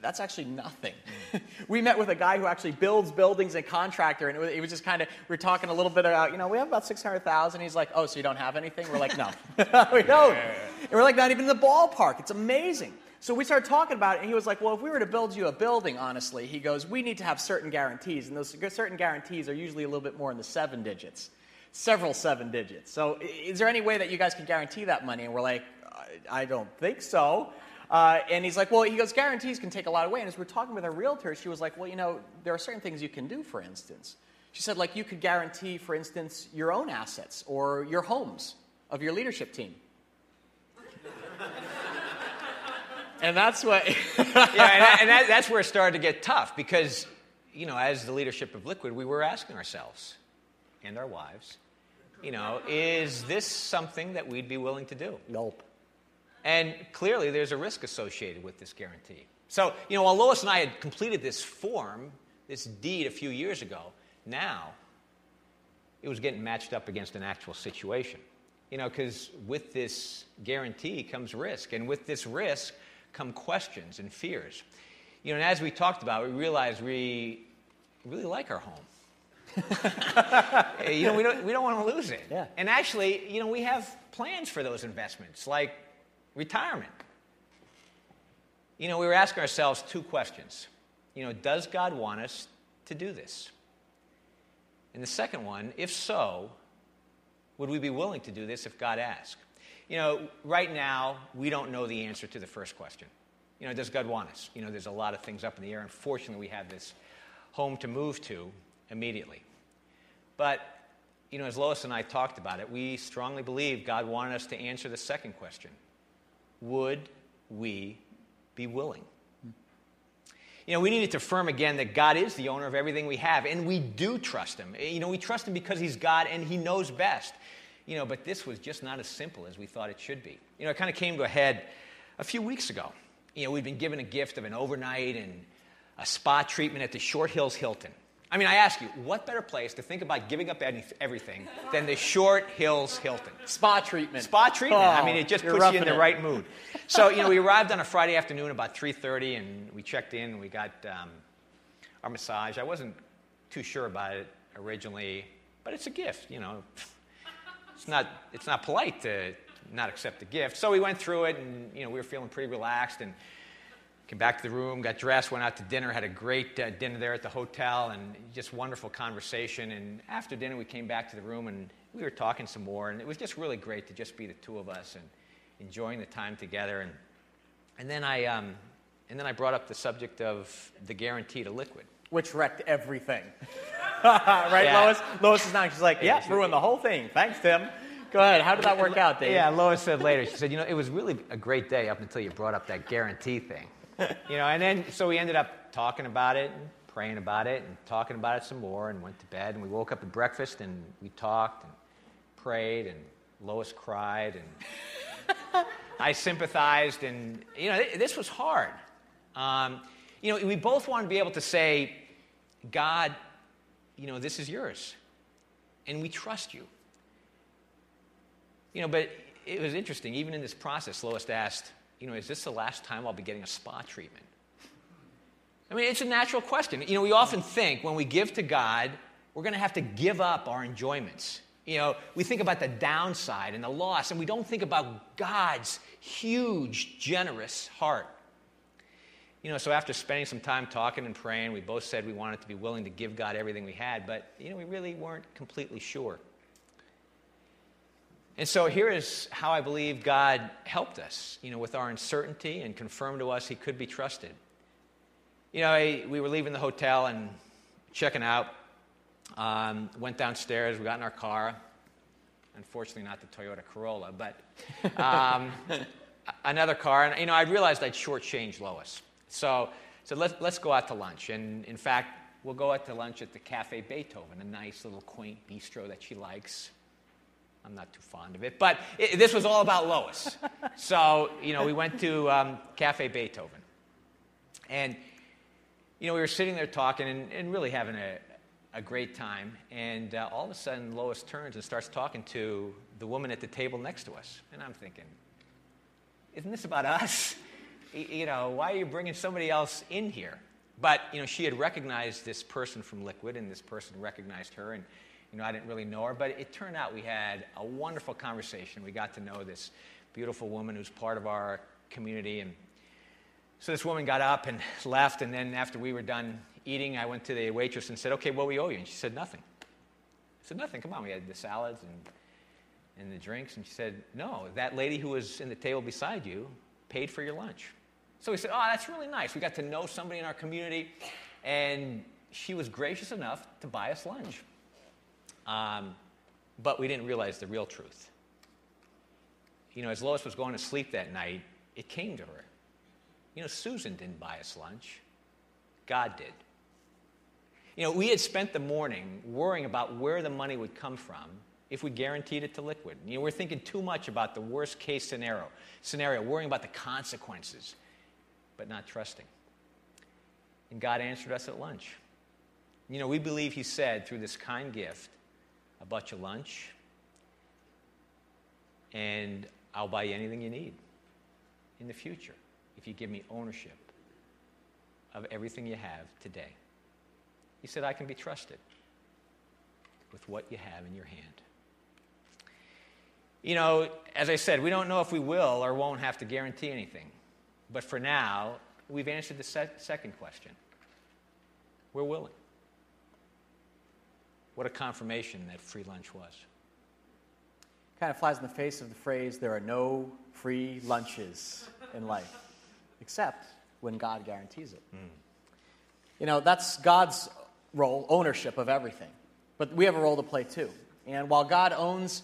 B: that's actually nothing. [LAUGHS] we met with a guy who actually builds buildings and contractor, and it was, it was just kind of, we are talking a little bit about, you know, we have about 600,000. He's like, oh, so you don't have anything? We're like, no. [LAUGHS] we don't. And we're like, not even in the ballpark. It's amazing. So we started talking about it, and he was like, well, if we were to build you a building, honestly, he goes, we need to have certain guarantees, and those certain guarantees are usually a little bit more in the seven digits, several seven digits. So is there any way that you guys can guarantee that money? And we're like, I don't think so. Uh, and he's like, well, he goes, guarantees can take a lot away. And as we're talking with our realtor, she was like, well, you know, there are certain things you can do, for instance. She said, like, you could guarantee, for instance, your own assets or your homes of your leadership team. And that's what. [LAUGHS]
C: yeah, and, and that, that's where it started to get tough because, you know, as the leadership of Liquid, we were asking ourselves and our wives, you know, is this something that we'd be willing to do?
B: Nope.
C: And clearly, there's a risk associated with this guarantee. So, you know, while Lois and I had completed this form, this deed a few years ago, now it was getting matched up against an actual situation. You know, because with this guarantee comes risk, and with this risk come questions and fears. You know, and as we talked about, we realized we really like our home. [LAUGHS] you know, we don't, we don't want to lose it.
B: Yeah.
C: And actually, you know, we have plans for those investments, like retirement. You know, we were asking ourselves two questions. You know, does God want us to do this? And the second one, if so, would we be willing to do this if God asked? You know, right now, we don't know the answer to the first question. You know, does God want us? You know, there's a lot of things up in the air. Unfortunately, we have this home to move to immediately. But, you know, as Lois and I talked about it, we strongly believe God wanted us to answer the second question would we be willing? Hmm. You know, we needed to affirm again that God is the owner of everything we have, and we do trust Him. You know, we trust Him because He's God and He knows best. You know, but this was just not as simple as we thought it should be. You know, it kind of came to a head a few weeks ago. You know, we'd been given a gift of an overnight and a spa treatment at the Short Hills Hilton. I mean, I ask you, what better place to think about giving up everything than the Short Hills Hilton?
B: Spa treatment.
C: Spa treatment.
B: Oh,
C: I mean, it just puts you in the
B: it.
C: right mood. So, you know, we [LAUGHS] arrived on a Friday afternoon about 3.30, and we checked in, and we got um, our massage. I wasn't too sure about it originally, but it's a gift, you know. It's not, it's not polite to not accept the gift. So we went through it, and, you know, we were feeling pretty relaxed, and Came back to the room, got dressed, went out to dinner, had a great uh, dinner there at the hotel, and just wonderful conversation. And after dinner, we came back to the room and we were talking some more. And it was just really great to just be the two of us and enjoying the time together. And, and, then, I, um, and then I brought up the subject of the guarantee to liquid.
B: Which wrecked everything. [LAUGHS] right,
C: Yeah.
B: Lois? Lois is now, she's like, yeah, ruined the whole thing. Thanks, Tim. Go ahead. How did that work out, Dave?
C: Yeah, Lois said later, she said, you know, it was really a great day up until you brought up that guarantee thing. [LAUGHS] you know, and then so we ended up talking about it and praying about it and talking about it some more and went to bed and we woke up at breakfast and we talked and prayed and Lois cried and [LAUGHS] I sympathized and you know this was hard. Um, you know, we both wanted to be able to say, God, you know, this is yours, and we trust you. You know, but it was interesting. Even in this process, Lois asked, you know, is this the last time I'll be getting a spa treatment? I mean, it's a natural question. You know, we often think when we give to God, we're going to have to give up our enjoyments. You know, we think about the downside and the loss, and we don't think about God's huge, generous heart. You know, so after spending some time talking and praying, we both said we wanted to be willing to give God everything we had, but, you know, we really weren't completely sure. And so here is how I believe God helped us, you know, with our uncertainty and confirmed to us he could be trusted. You know, I, we were leaving the hotel and checking out. Um, went downstairs, we got in our car. Unfortunately, not the Toyota Corolla, but um, [LAUGHS] another car. And, you know, I realized I'd shortchanged Lois. So, so let's, let's go out to lunch. And in fact, we'll go out to lunch at the Cafe Beethoven, a nice little quaint bistro that she likes. I'm not too fond of it. But it, this was all about Lois. [LAUGHS] so, you know, we went to um, Cafe Beethoven. And, you know, we were sitting there talking and, and really having a, a great time. And uh, all of a sudden, Lois turns and starts talking to the woman at the table next to us. And I'm thinking, isn't this about us? You know, why are you bringing somebody else in here? But, you know, she had recognized this person from Liquid, and this person recognized her. And, you know, I didn't really know her, but it turned out we had a wonderful conversation. We got to know this beautiful woman who's part of our community. And so this woman got up and [LAUGHS] left, and then after we were done eating, I went to the waitress and said, Okay, what we owe you? And she said, Nothing. I said, Nothing. Come on. We had the salads and, and the drinks. And she said, No, that lady who was in the table beside you paid for your lunch. So we said, Oh, that's really nice. We got to know somebody in our community, and she was gracious enough to buy us lunch. Um, but we didn't realize the real truth. You know, as Lois was going to sleep that night, it came to her. You know, Susan didn't buy us lunch, God did. You know, we had spent the morning worrying about where the money would come from if we guaranteed it to Liquid. You know, we're thinking too much about the worst case scenario, scenario, worrying about the consequences, but not trusting. And God answered us at lunch. You know, we believe He said through this kind gift, I bought you lunch, and I'll buy you anything you need in the future if you give me ownership of everything you have today. He said, I can be trusted with what you have in your hand. You know, as I said, we don't know if we will or won't have to guarantee anything. But for now, we've answered the se- second question. We're willing. What a confirmation that free lunch was.
B: Kind of flies in the face of the phrase, there are no free lunches in life, except when God guarantees it. Mm. You know, that's God's role, ownership of everything. But we have a role to play too. And while God owns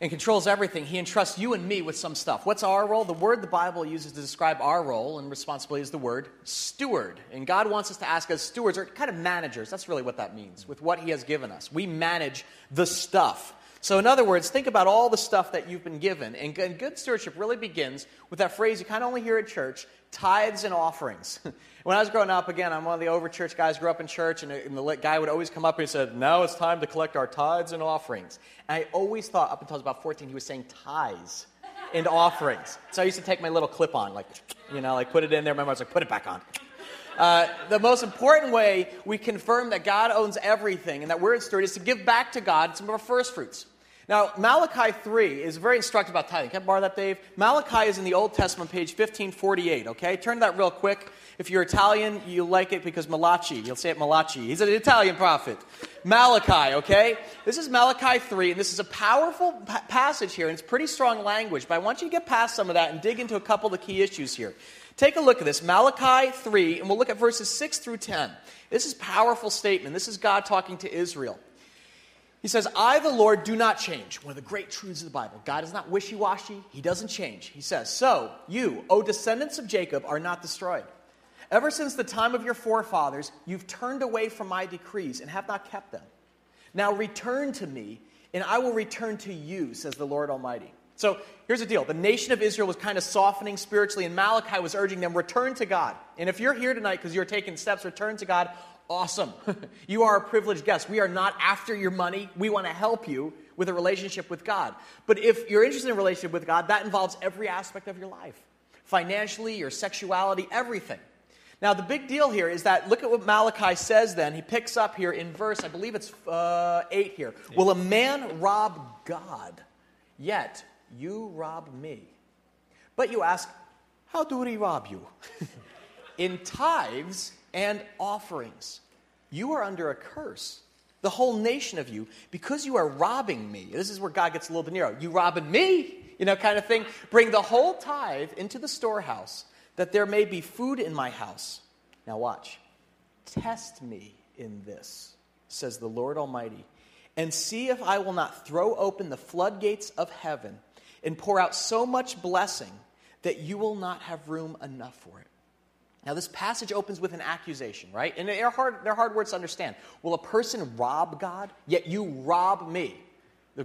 B: and controls everything, He entrusts you and me with some stuff. What's our role? The word the Bible uses to describe our role and responsibility is the word steward. And God wants us to ask as stewards, or kind of managers, that's really what that means, with what He has given us. We manage the stuff. So, in other words, think about all the stuff that you've been given. And good stewardship really begins with that phrase you kind of only hear at church tithes and offerings. [LAUGHS] when I was growing up, again, I'm one of the over church guys, grew up in church, and, the guy would always come up and he said, Now it's time to collect our tithes and offerings. And I always thought, up until I was about 14, he was saying tithes and offerings. So I used to take my little clip on, like, you know, like put it in there. My mom was like, Put it back on. Uh, the most important way we confirm that God owns everything and that we're steward is to give back to God some of our first fruits. Now, Malachi 3 is very instructive about tithing. Can I borrow that, Dave? Malachi is in the Old Testament, page 1548, okay? Turn that real quick. If you're Italian, you'll like it because Malachi, you'll say it Malachi. He's an Italian prophet. Malachi, okay? This is Malachi 3, and this is a powerful pa- passage here, and it's pretty strong language, but I want you to get past some of that and dig into a couple of the key issues here. Take a look at this Malachi 3, and we'll look at verses 6 through 10. This is powerful statement. This is God talking to Israel. He says, I, the Lord, do not change. One of the great truths of the Bible. God is not wishy washy, He doesn't change. He says, So, you, O descendants of Jacob, are not destroyed. Ever since the time of your forefathers, you've turned away from my decrees and have not kept them. Now return to me, and I will return to you, says the Lord Almighty. So here's the deal the nation of Israel was kind of softening spiritually, and Malachi was urging them, return to God. And if you're here tonight because you're taking steps, return to God, awesome. [LAUGHS] you are a privileged guest. We are not after your money. We want to help you with a relationship with God. But if you're interested in a relationship with God, that involves every aspect of your life financially, your sexuality, everything. Now, the big deal here is that look at what Malachi says then. He picks up here in verse, I believe it's uh, 8 here. Eight. Will a man rob God? Yet you rob me. But you ask, how do we rob you? [LAUGHS] in tithes and offerings. You are under a curse, the whole nation of you, because you are robbing me. This is where God gets a little bit nearer. You robbing me, you know, kind of thing. Bring the whole tithe into the storehouse, that there may be food in my house. Now, watch. Test me in this, says the Lord Almighty, and see if I will not throw open the floodgates of heaven and pour out so much blessing that you will not have room enough for it. Now, this passage opens with an accusation, right? And they're hard, they're hard words to understand. Will a person rob God, yet you rob me?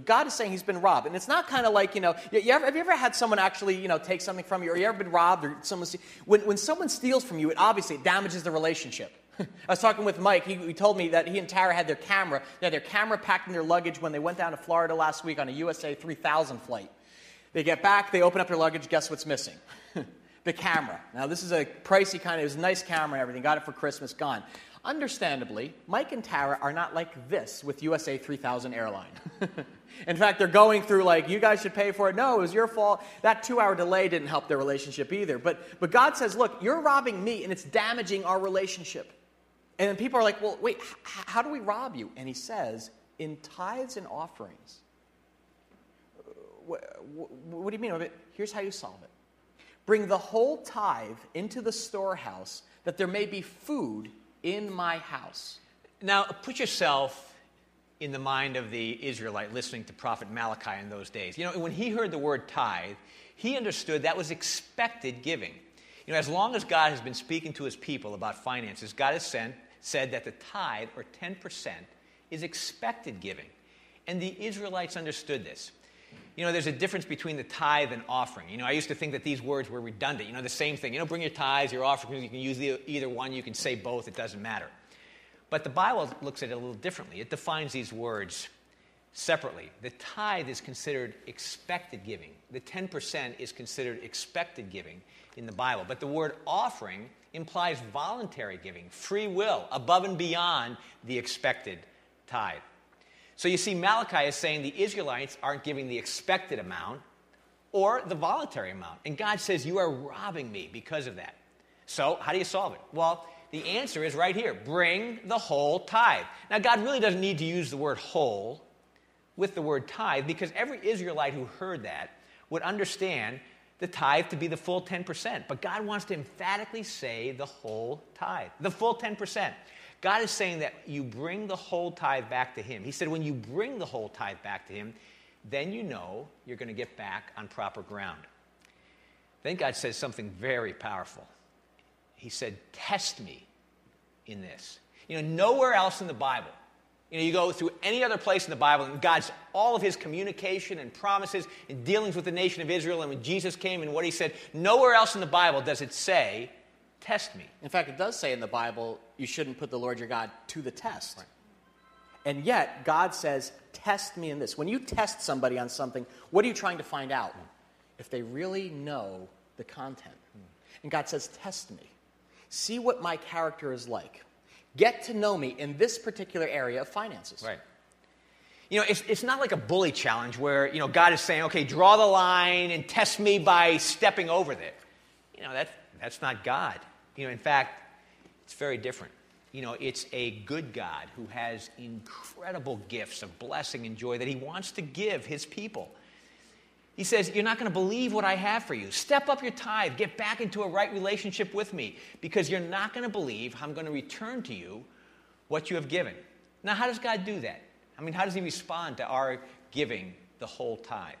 B: God is saying he's been robbed. And it's not kind of like, you know, you ever, have you ever had someone actually, you know, take something from you or you ever been robbed or someone, when, when someone steals from you, it obviously damages the relationship. [LAUGHS] I was talking with Mike. He, he, told me that he and Tara had their camera. They had their camera packed in their luggage when they went down to Florida last week on a USA 3000 flight. They get back, they open up their luggage, guess what's missing? [LAUGHS] the camera. Now, this is a pricey kind of, it was a nice camera and everything. Got it for Christmas, gone. Understandably, Mike and Tara are not like this with USA 3000 airline. [LAUGHS] In fact, they're going through like, you guys should pay for it. No, it was your fault. That two hour delay didn't help their relationship either. But, but God says, look, you're robbing me and it's damaging our relationship. And then people are like, well, wait, h- how do we rob you? And he says, in tithes and offerings. Uh, what, what, what do you mean? Here's how you solve it bring the whole tithe into the storehouse that there may be food in my house.
C: Now, put yourself in the mind of the Israelite listening to Prophet Malachi in those days. You know, when he heard the word tithe, he understood that was expected giving. You know, as long as God has been speaking to his people about finances, God has sent, said that the tithe, or 10%, is expected giving. And the Israelites understood this. You know, there's a difference between the tithe and offering. You know, I used to think that these words were redundant. You know, the same thing. You know, bring your tithes, your offerings, you can use the, either one, you can say both, it doesn't matter. But the Bible looks at it a little differently. It defines these words separately. The tithe is considered expected giving, the 10% is considered expected giving in the Bible. But the word offering implies voluntary giving, free will, above and beyond the expected tithe. So you see, Malachi is saying the Israelites aren't giving the expected amount or the voluntary amount. And God says, You are robbing me because of that. So, how do you solve it? Well, the answer is right here bring the whole tithe. Now, God really doesn't need to use the word whole with the word tithe because every Israelite who heard that would understand the tithe to be the full 10%. But God wants to emphatically say the whole tithe, the full 10%. God is saying that you bring the whole tithe back to Him. He said, when you bring the whole tithe back to Him, then you know you're going to get back on proper ground. Then God says something very powerful. He said, Test me in this. You know, nowhere else in the Bible, you know, you go through any other place in the Bible, and God's all of his communication and promises and dealings with the nation of Israel, and when Jesus came and what he said, nowhere else in the Bible does it say, Test me.
B: In fact, it does say in the Bible, you shouldn't put the Lord your God to the test. Right. And yet, God says, Test me in this. When you test somebody on something, what are you trying to find out? Hmm. If they really know the content. And God says, Test me. See what my character is like. Get to know me in this particular area of finances.
C: Right. You know, it's, it's not like a bully challenge where, you know, God is saying, okay, draw the line and test me by stepping over it. You know, that, that's not God. You know, in fact, it's very different. You know, it's a good God who has incredible gifts of blessing and joy that he wants to give his people. He says, You're not going to believe what I have for you. Step up your tithe. Get back into a right relationship with me because you're not going to believe I'm going to return to you what you have given. Now, how does God do that? I mean, how does He respond to our giving the whole tithe?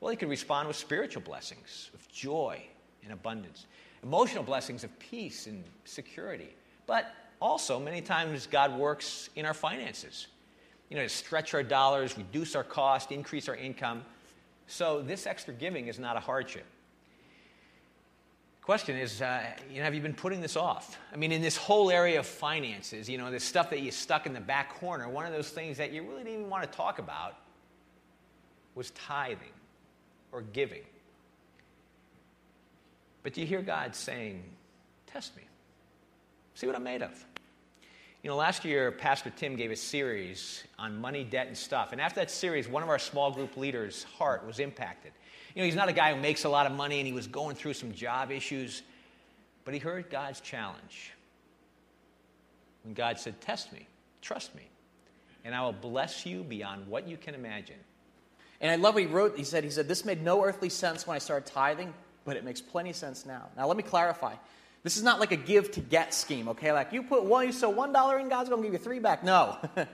C: Well, He can respond with spiritual blessings, with joy and abundance emotional blessings of peace and security. But also, many times, God works in our finances, you know, to stretch our dollars, reduce our cost, increase our income. So, this extra giving is not a hardship. Question is, uh, you know, have you been putting this off? I mean, in this whole area of finances, you know, this stuff that you stuck in the back corner, one of those things that you really didn't even want to talk about was tithing or giving. But you hear God saying, Test me? See what I'm made of. You know, last year, Pastor Tim gave a series on money, debt, and stuff. And after that series, one of our small group leaders' heart was impacted. You know, he's not a guy who makes a lot of money and he was going through some job issues, but he heard God's challenge. When God said, Test me, trust me, and I will bless you beyond what you can imagine.
B: And I love what he wrote. He said, he said, This made no earthly sense when I started tithing, but it makes plenty of sense now. Now, let me clarify. This is not like a give to get scheme, okay? Like you put one, you sow one dollar in, God's to give you three back. No. [LAUGHS]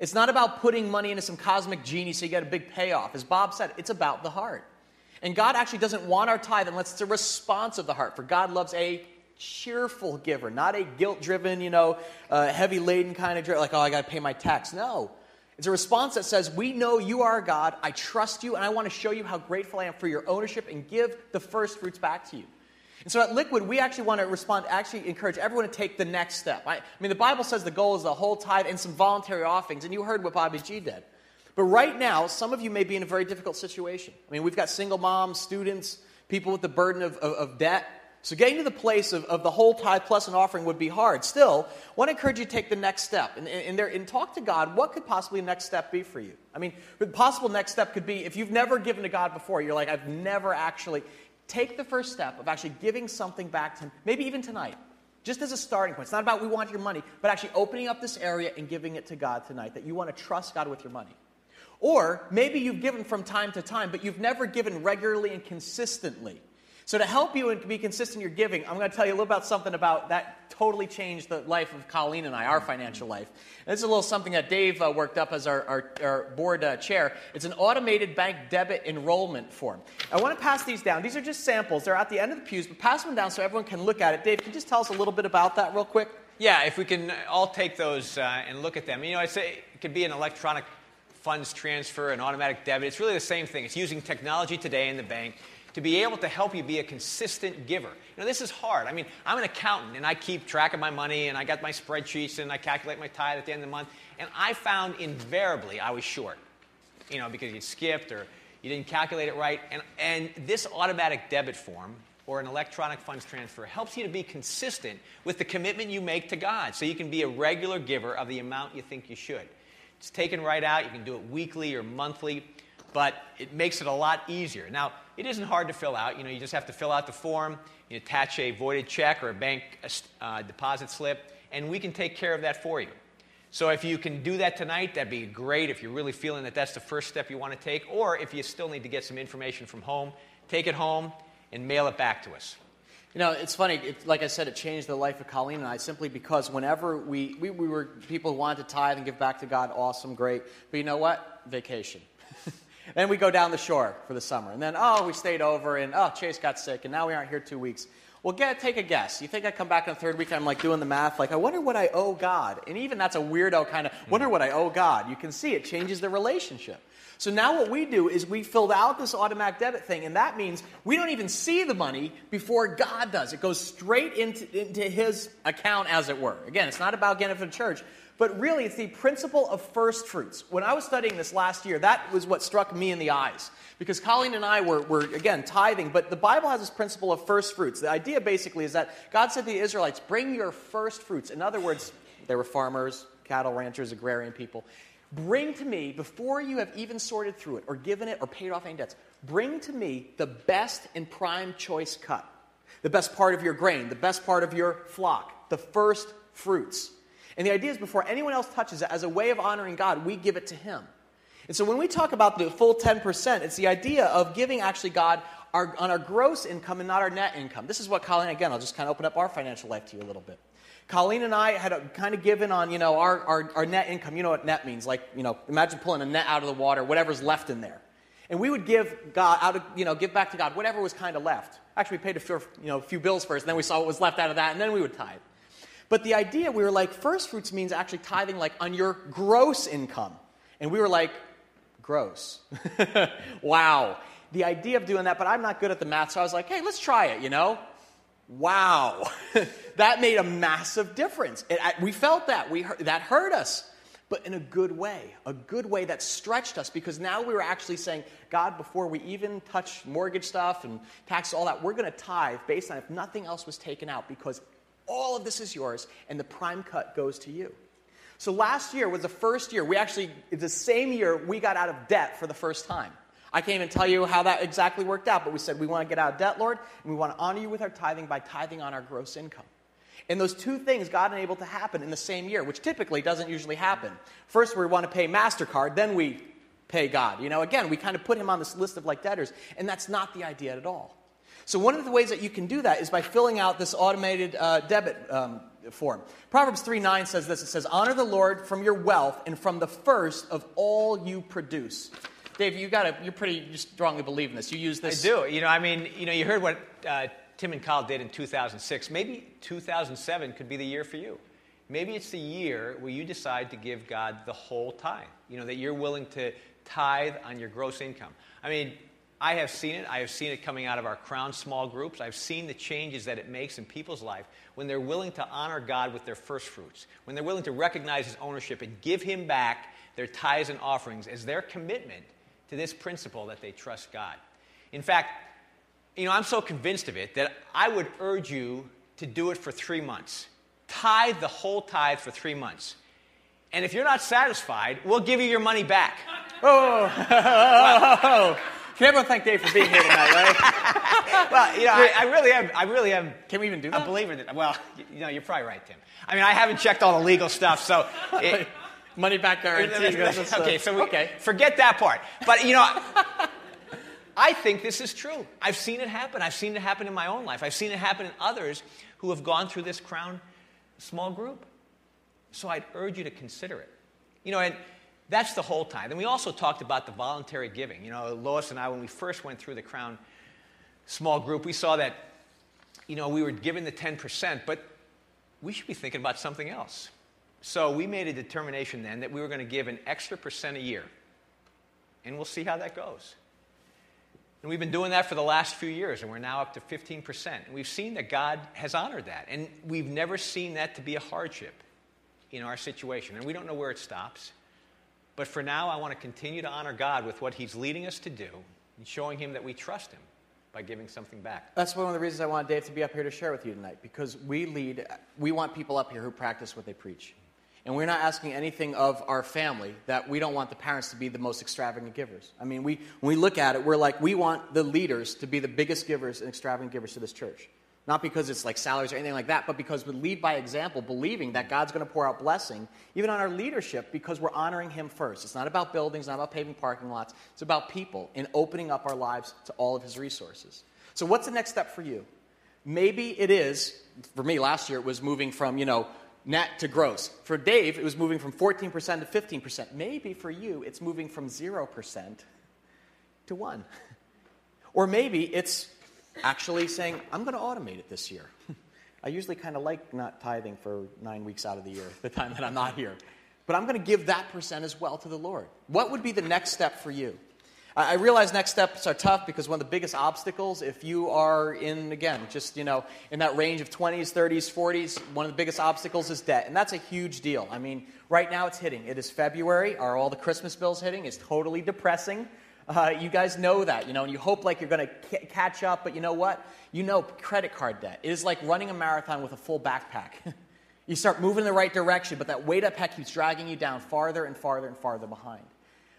B: it's not about putting money into some cosmic genie so you get a big payoff. As Bob said, it's about the heart. And God actually doesn't want our tithe unless it's a response of the heart. For God loves a cheerful giver, not a guilt driven, you know, uh, heavy laden kind of, like, oh, I got to pay my tax. No. It's a response that says, We know you are God, I trust you, and I want to show you how grateful I am for your ownership and give the first fruits back to you. And so at Liquid, we actually want to respond, actually encourage everyone to take the next step. I, I mean, the Bible says the goal is the whole tithe and some voluntary offerings, and you heard what Bobby G did. But right now, some of you may be in a very difficult situation. I mean, we've got single moms, students, people with the burden of, of, of debt. So getting to the place of, of the whole tithe plus an offering would be hard. Still, I want to encourage you to take the next step and, and, there, and talk to God. What could possibly the next step be for you? I mean, the possible next step could be if you've never given to God before, you're like, I've never actually take the first step of actually giving something back to Him, maybe even tonight, just as a starting point. It's not about we want your money, but actually opening up this area and giving it to God tonight, that you want to trust God with your money. Or maybe you've given from time to time, but you've never given regularly and consistently. So, to help you and be consistent in your giving, I'm going to tell you a little about something about that totally changed the life of Colleen and I, our financial life. And this is a little something that Dave uh, worked up as our, our, our board uh, chair. It's an automated bank debit enrollment form. I want to pass these down. These are just samples. They're at the end of the pews, but pass them down so everyone can look at it. Dave, can you just tell us a little bit about that real quick?
C: Yeah, if we can all take those uh, and look at them. You know, I say it could be an electronic funds transfer, an automatic debit. It's really the same thing. It's using technology today in the bank to be able to help you be a consistent giver. You know, this is hard. I mean, I'm an accountant and I keep track of my money and I got my spreadsheets and I calculate my tithe at the end of the month. And I found invariably I was short, you know, because you skipped or you didn't calculate it right. And, and this automatic debit form or an electronic funds transfer helps you to be consistent with the commitment you make to God so you can be a regular giver of the amount you think you should. It's taken right out. You can do it weekly or monthly, but it makes it a lot easier. Now, it isn't hard to fill out. You know, you just have to fill out the form, you attach a voided check or a bank uh, deposit slip, and we can take care of that for you. So if you can do that tonight, that'd be great if you're really feeling that that's the first step you want to take, or if you still need to get some information from home, take it home and mail it back to us.
B: You know, it's funny. It, like I said, it changed the life of Colleen and I simply because whenever we, we, we were people who wanted to tithe and give back to God, awesome, great. But you know what? Vacation. Then we go down the shore for the summer. And then, oh, we stayed over and, oh, Chase got sick and now we aren't here two weeks. Well, get, take a guess. You think I come back on the third week, I'm like doing the math, like, I wonder what I owe God. And even that's a weirdo kind of, wonder what I owe God. You can see it changes the relationship. So now what we do is we filled out this automatic debit thing, and that means we don't even see the money before God does. It goes straight into, into his account, as it were. Again, it's not about getting it from church, but really it's the principle of first fruits. When I was studying this last year, that was what struck me in the eyes. Because Colleen and I were, were, again, tithing, but the Bible has this principle of first fruits. The idea basically is that God said to the Israelites, bring your first fruits. In other words, they were farmers, cattle ranchers, agrarian people. Bring to me, before you have even sorted through it or given it or paid off any debts, bring to me the best and prime choice cut, the best part of your grain, the best part of your flock, the first fruits. And the idea is before anyone else touches it, as a way of honoring God, we give it to Him. And so when we talk about the full 10%, it's the idea of giving actually God our, on our gross income and not our net income. This is what Colleen, again, I'll just kind of open up our financial life to you a little bit. Colleen and I had a, kind of given on, you know, our, our, our net income. You know what net means. Like, you know, imagine pulling a net out of the water, whatever's left in there. And we would give God out of, you know, give back to God whatever was kind of left. Actually, we paid a few, you know, a few bills first, and then we saw what was left out of that, and then we would tithe. But the idea, we were like, first fruits means actually tithing like on your gross income. And we were like, gross. [LAUGHS] wow. The idea of doing that, but I'm not good at the math, so I was like, hey, let's try it, you know? Wow, [LAUGHS] that made a massive difference. It, I, we felt that. We that hurt us, but in a good way, a good way that stretched us because now we were actually saying, God, before we even touch mortgage stuff and taxes, all that, we're going to tithe based on if nothing else was taken out because all of this is yours and the prime cut goes to you. So last year was the first year, we actually, the same year we got out of debt for the first time. I can't even tell you how that exactly worked out, but we said we want to get out of debt, Lord, and we want to honor you with our tithing by tithing on our gross income. And those two things God enabled to happen in the same year, which typically doesn't usually happen. First, we want to pay MasterCard, then we pay God. You know, again, we kind of put him on this list of like debtors, and that's not the idea at all. So, one of the ways that you can do that is by filling out this automated uh, debit um, form. Proverbs 3 9 says this it says, Honor the Lord from your wealth and from the first of all you produce. Dave, you got to, you're pretty, you strongly believe in this. You use this.
C: I do. You know, I mean, you know, you heard what uh, Tim and Kyle did in 2006. Maybe 2007 could be the year for you. Maybe it's the year where you decide to give God the whole tithe. You know, that you're willing to tithe on your gross income. I mean, I have seen it. I have seen it coming out of our Crown small groups. I've seen the changes that it makes in people's life when they're willing to honor God with their first fruits, when they're willing to recognize His ownership and give Him back their tithes and offerings as their commitment to this principle that they trust God. In fact, you know, I'm so convinced of it that I would urge you to do it for three months. Tithe the whole tithe for three months. And if you're not satisfied, we'll give you your money back.
B: Oh, [LAUGHS] oh, Can everyone thank Dave for being here tonight, right? [LAUGHS]
C: well, you know, I, I, really am. I really am.
B: Can we even do
C: that? A believer that. Well, you know, you're probably right, Tim. I mean, I haven't checked all the legal stuff, so. [LAUGHS] It,
B: money back guarantee.
C: okay, so we, okay. forget that part. But you know. I think this is true. I've seen it happen. I've seen it happen in my own life. I've seen it happen in others who have gone through this crown small group. So I'd urge you to consider it. You know, and that's the whole time. And we also talked about the voluntary giving. You know, Lois and I, when we first went through the Crown small group, we saw that, you know, we were given the 10%, but we should be thinking about something else. So we made a determination then that we were going to give an extra percent a year. And we'll see how that goes. And we've been doing that for the last few years, and we're now up to 15%. And we've seen that God has honored that. And we've never seen that to be a hardship in our situation. And we don't know where it stops. But for now, I want to continue to honor God with what He's leading us to do and showing Him that we trust Him by giving something back.
B: That's one of the reasons I want Dave to be up here to share with you tonight, because we lead, we want people up here who practice what they preach. And we're not asking anything of our family that we don't want the parents to be the most extravagant givers. I mean, we, when we look at it, we're like, we want the leaders to be the biggest givers and extravagant givers to this church. Not because it's like salaries or anything like that, but because we lead by example, believing that God's going to pour out blessing, even on our leadership, because we're honoring Him first. It's not about buildings, not about paving parking lots. It's about people and opening up our lives to all of His resources. So, what's the next step for you? Maybe it is, for me last year, it was moving from, you know, net to gross. For Dave, it was moving from 14% to 15%. Maybe for you, it's moving from 0% to 1. [LAUGHS] Or maybe it's actually saying, I'm going to automate it this year. [LAUGHS] I usually kind of like not tithing for nine weeks out of the year, the time that I'm not here. But I'm going to give that percent as well to the Lord. What would be the next step for you? I realize next steps are tough because one of the biggest obstacles, if you are in, again, just, you know, in that range of 20s, 30s, 40s, one of the biggest obstacles is debt. And that's a huge deal. I mean, right now it's hitting. It is February. Are all the Christmas bills hitting? It's totally depressing. Uh, you guys know that, you know, and you hope like you're going to c- catch up, but you know what? You know credit card debt. It is like running a marathon with a full backpack. [LAUGHS] you start moving in the right direction, but that weight up pack keeps dragging you down farther and farther and farther behind.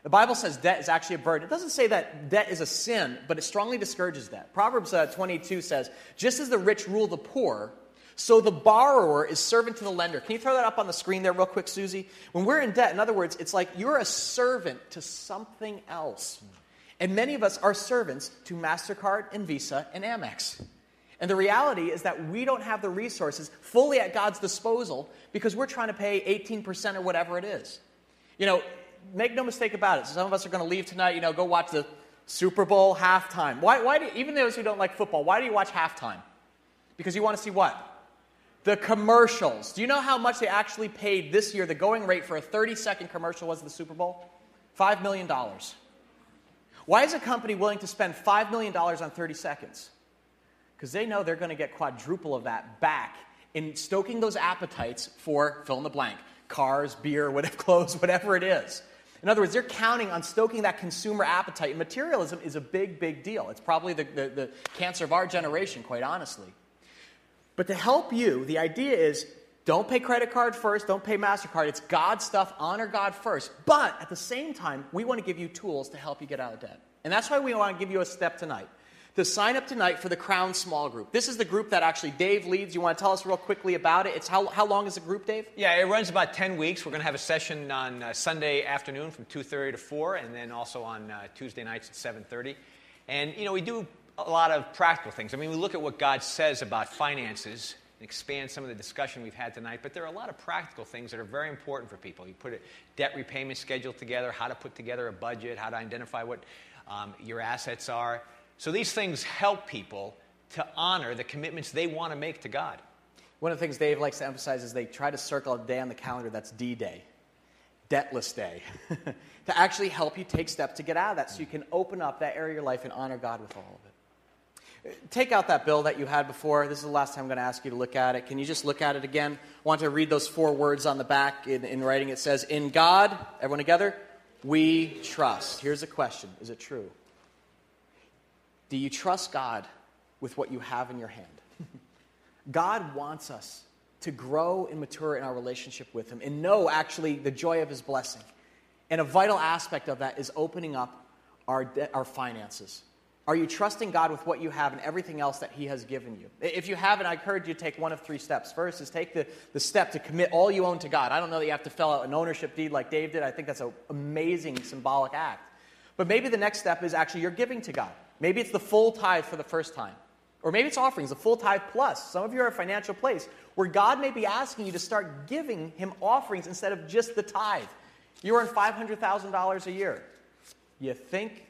B: The Bible says debt is actually a burden. It doesn't say that debt is a sin, but it strongly discourages that. Proverbs uh, 22 says, Just as the rich rule the poor, so the borrower is servant to the lender. Can you throw that up on the screen there, real quick, Susie? When we're in debt, in other words, it's like you're a servant to something else. And many of us are servants to MasterCard and Visa and Amex. And the reality is that we don't have the resources fully at God's disposal because we're trying to pay 18% or whatever it is. You know, make no mistake about it. Some of us are going to leave tonight, you know, go watch the Super Bowl halftime. Why, why do, even those who don't like football, why do you watch halftime? Because you want to see what? The commercials. Do you know how much they actually paid this year? The going rate for a 30 second commercial was the Super Bowl? $5 million. Why is a company willing to spend $5 million on 30 seconds? Because they know they're going to get quadruple of that back in stoking those appetites for fill in the blank cars, beer, [LAUGHS] whatever, clothes, whatever it is. In other words, they're counting on stoking that consumer appetite. And materialism is a big, big deal. It's probably the, the, the cancer of our generation, quite honestly. But to help you, the idea is don't pay credit card first, don't pay MasterCard. It's God stuff, honor God first. But at the same time, we want to give you tools to help you get out of debt. And that's why we want to give you a step tonight to sign up tonight for the Crown Small Group. This is the group that actually Dave leads. You want to tell us real quickly about it? It's how, how long is the group, Dave?
C: Yeah, it runs about 10 weeks. We're going to have a session on uh, Sunday afternoon from 2.30 to 4, and then also on uh, Tuesday nights at 7.30. And, you know, we do a lot of practical things. I mean, we look at what God says about finances and expand some of the discussion we've had tonight, but there are a lot of practical things that are very important for people. You put a debt repayment schedule together, how to put together a budget, how to identify what um, your assets are. So these things help people to honor the commitments they want to make to God.
B: One of the things Dave likes to emphasize is they try to circle a day on the calendar that's D Day, Debtless [LAUGHS] Day, to actually help you take steps to get out of that so you can open up that area of your life and honor God with all of it. Take out that bill that you had before. This is the last time I'm going to ask you to look at it. Can you just look at it again? I want to read those four words on the back in, in writing. It says, In God, everyone together, we trust. Here's a question Is it true? Do you trust God with what you have in your hand? [LAUGHS] God wants us to grow and mature in our relationship with Him and know actually the joy of His blessing. And a vital aspect of that is opening up our, de- our finances. Are you trusting God with what you have and everything else that He has given you? If you haven't, I encourage you to take one of three steps. First is take the, the step to commit all you own to God. I don't know that you have to fill out an ownership deed like Dave did. I think that's an amazing symbolic act. But maybe the next step is actually you're giving to God. Maybe it's the full tithe for the first time. Or maybe it's offerings, a full tithe plus. Some of you are a financial place where God may be asking you to start giving Him offerings instead of just the tithe. You earn $500,000 a year. You think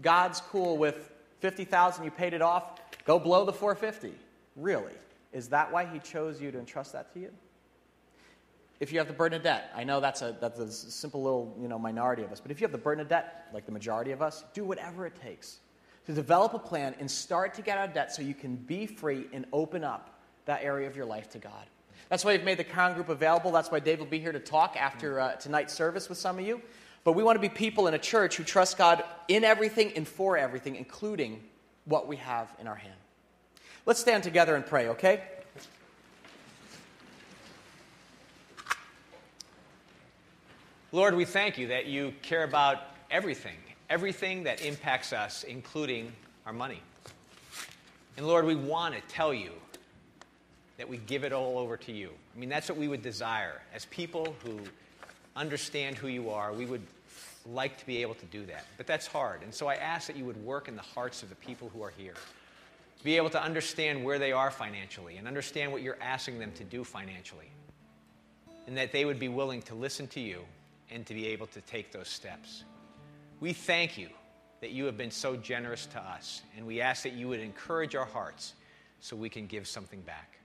B: God's cool with 50,000, you paid it off, go blow the 450. Really? Is that why he chose you to entrust that to you? If you have the burden of debt, I know that's a, that's a simple little you know, minority of us, but if you have the burden of debt, like the majority of us, do whatever it takes to develop a plan and start to get out of debt so you can be free and open up that area of your life to God. That's why we've made the Con Group available. That's why Dave will be here to talk after uh, tonight's service with some of you. But we want to be people in a church who trust God in everything and for everything, including what we have in our hand. Let's stand together and pray, okay?
C: Lord, we thank you that you care about everything, everything that impacts us, including our money. And Lord, we want to tell you that we give it all over to you. I mean, that's what we would desire as people who understand who you are. We would like to be able to do that. But that's hard. And so I ask that you would work in the hearts of the people who are here. Be able to understand where they are financially and understand what you're asking them to do financially. And that they would be willing to listen to you and to be able to take those steps. We thank you that you have been so generous to us. And we ask that you would encourage our hearts so we can give something back.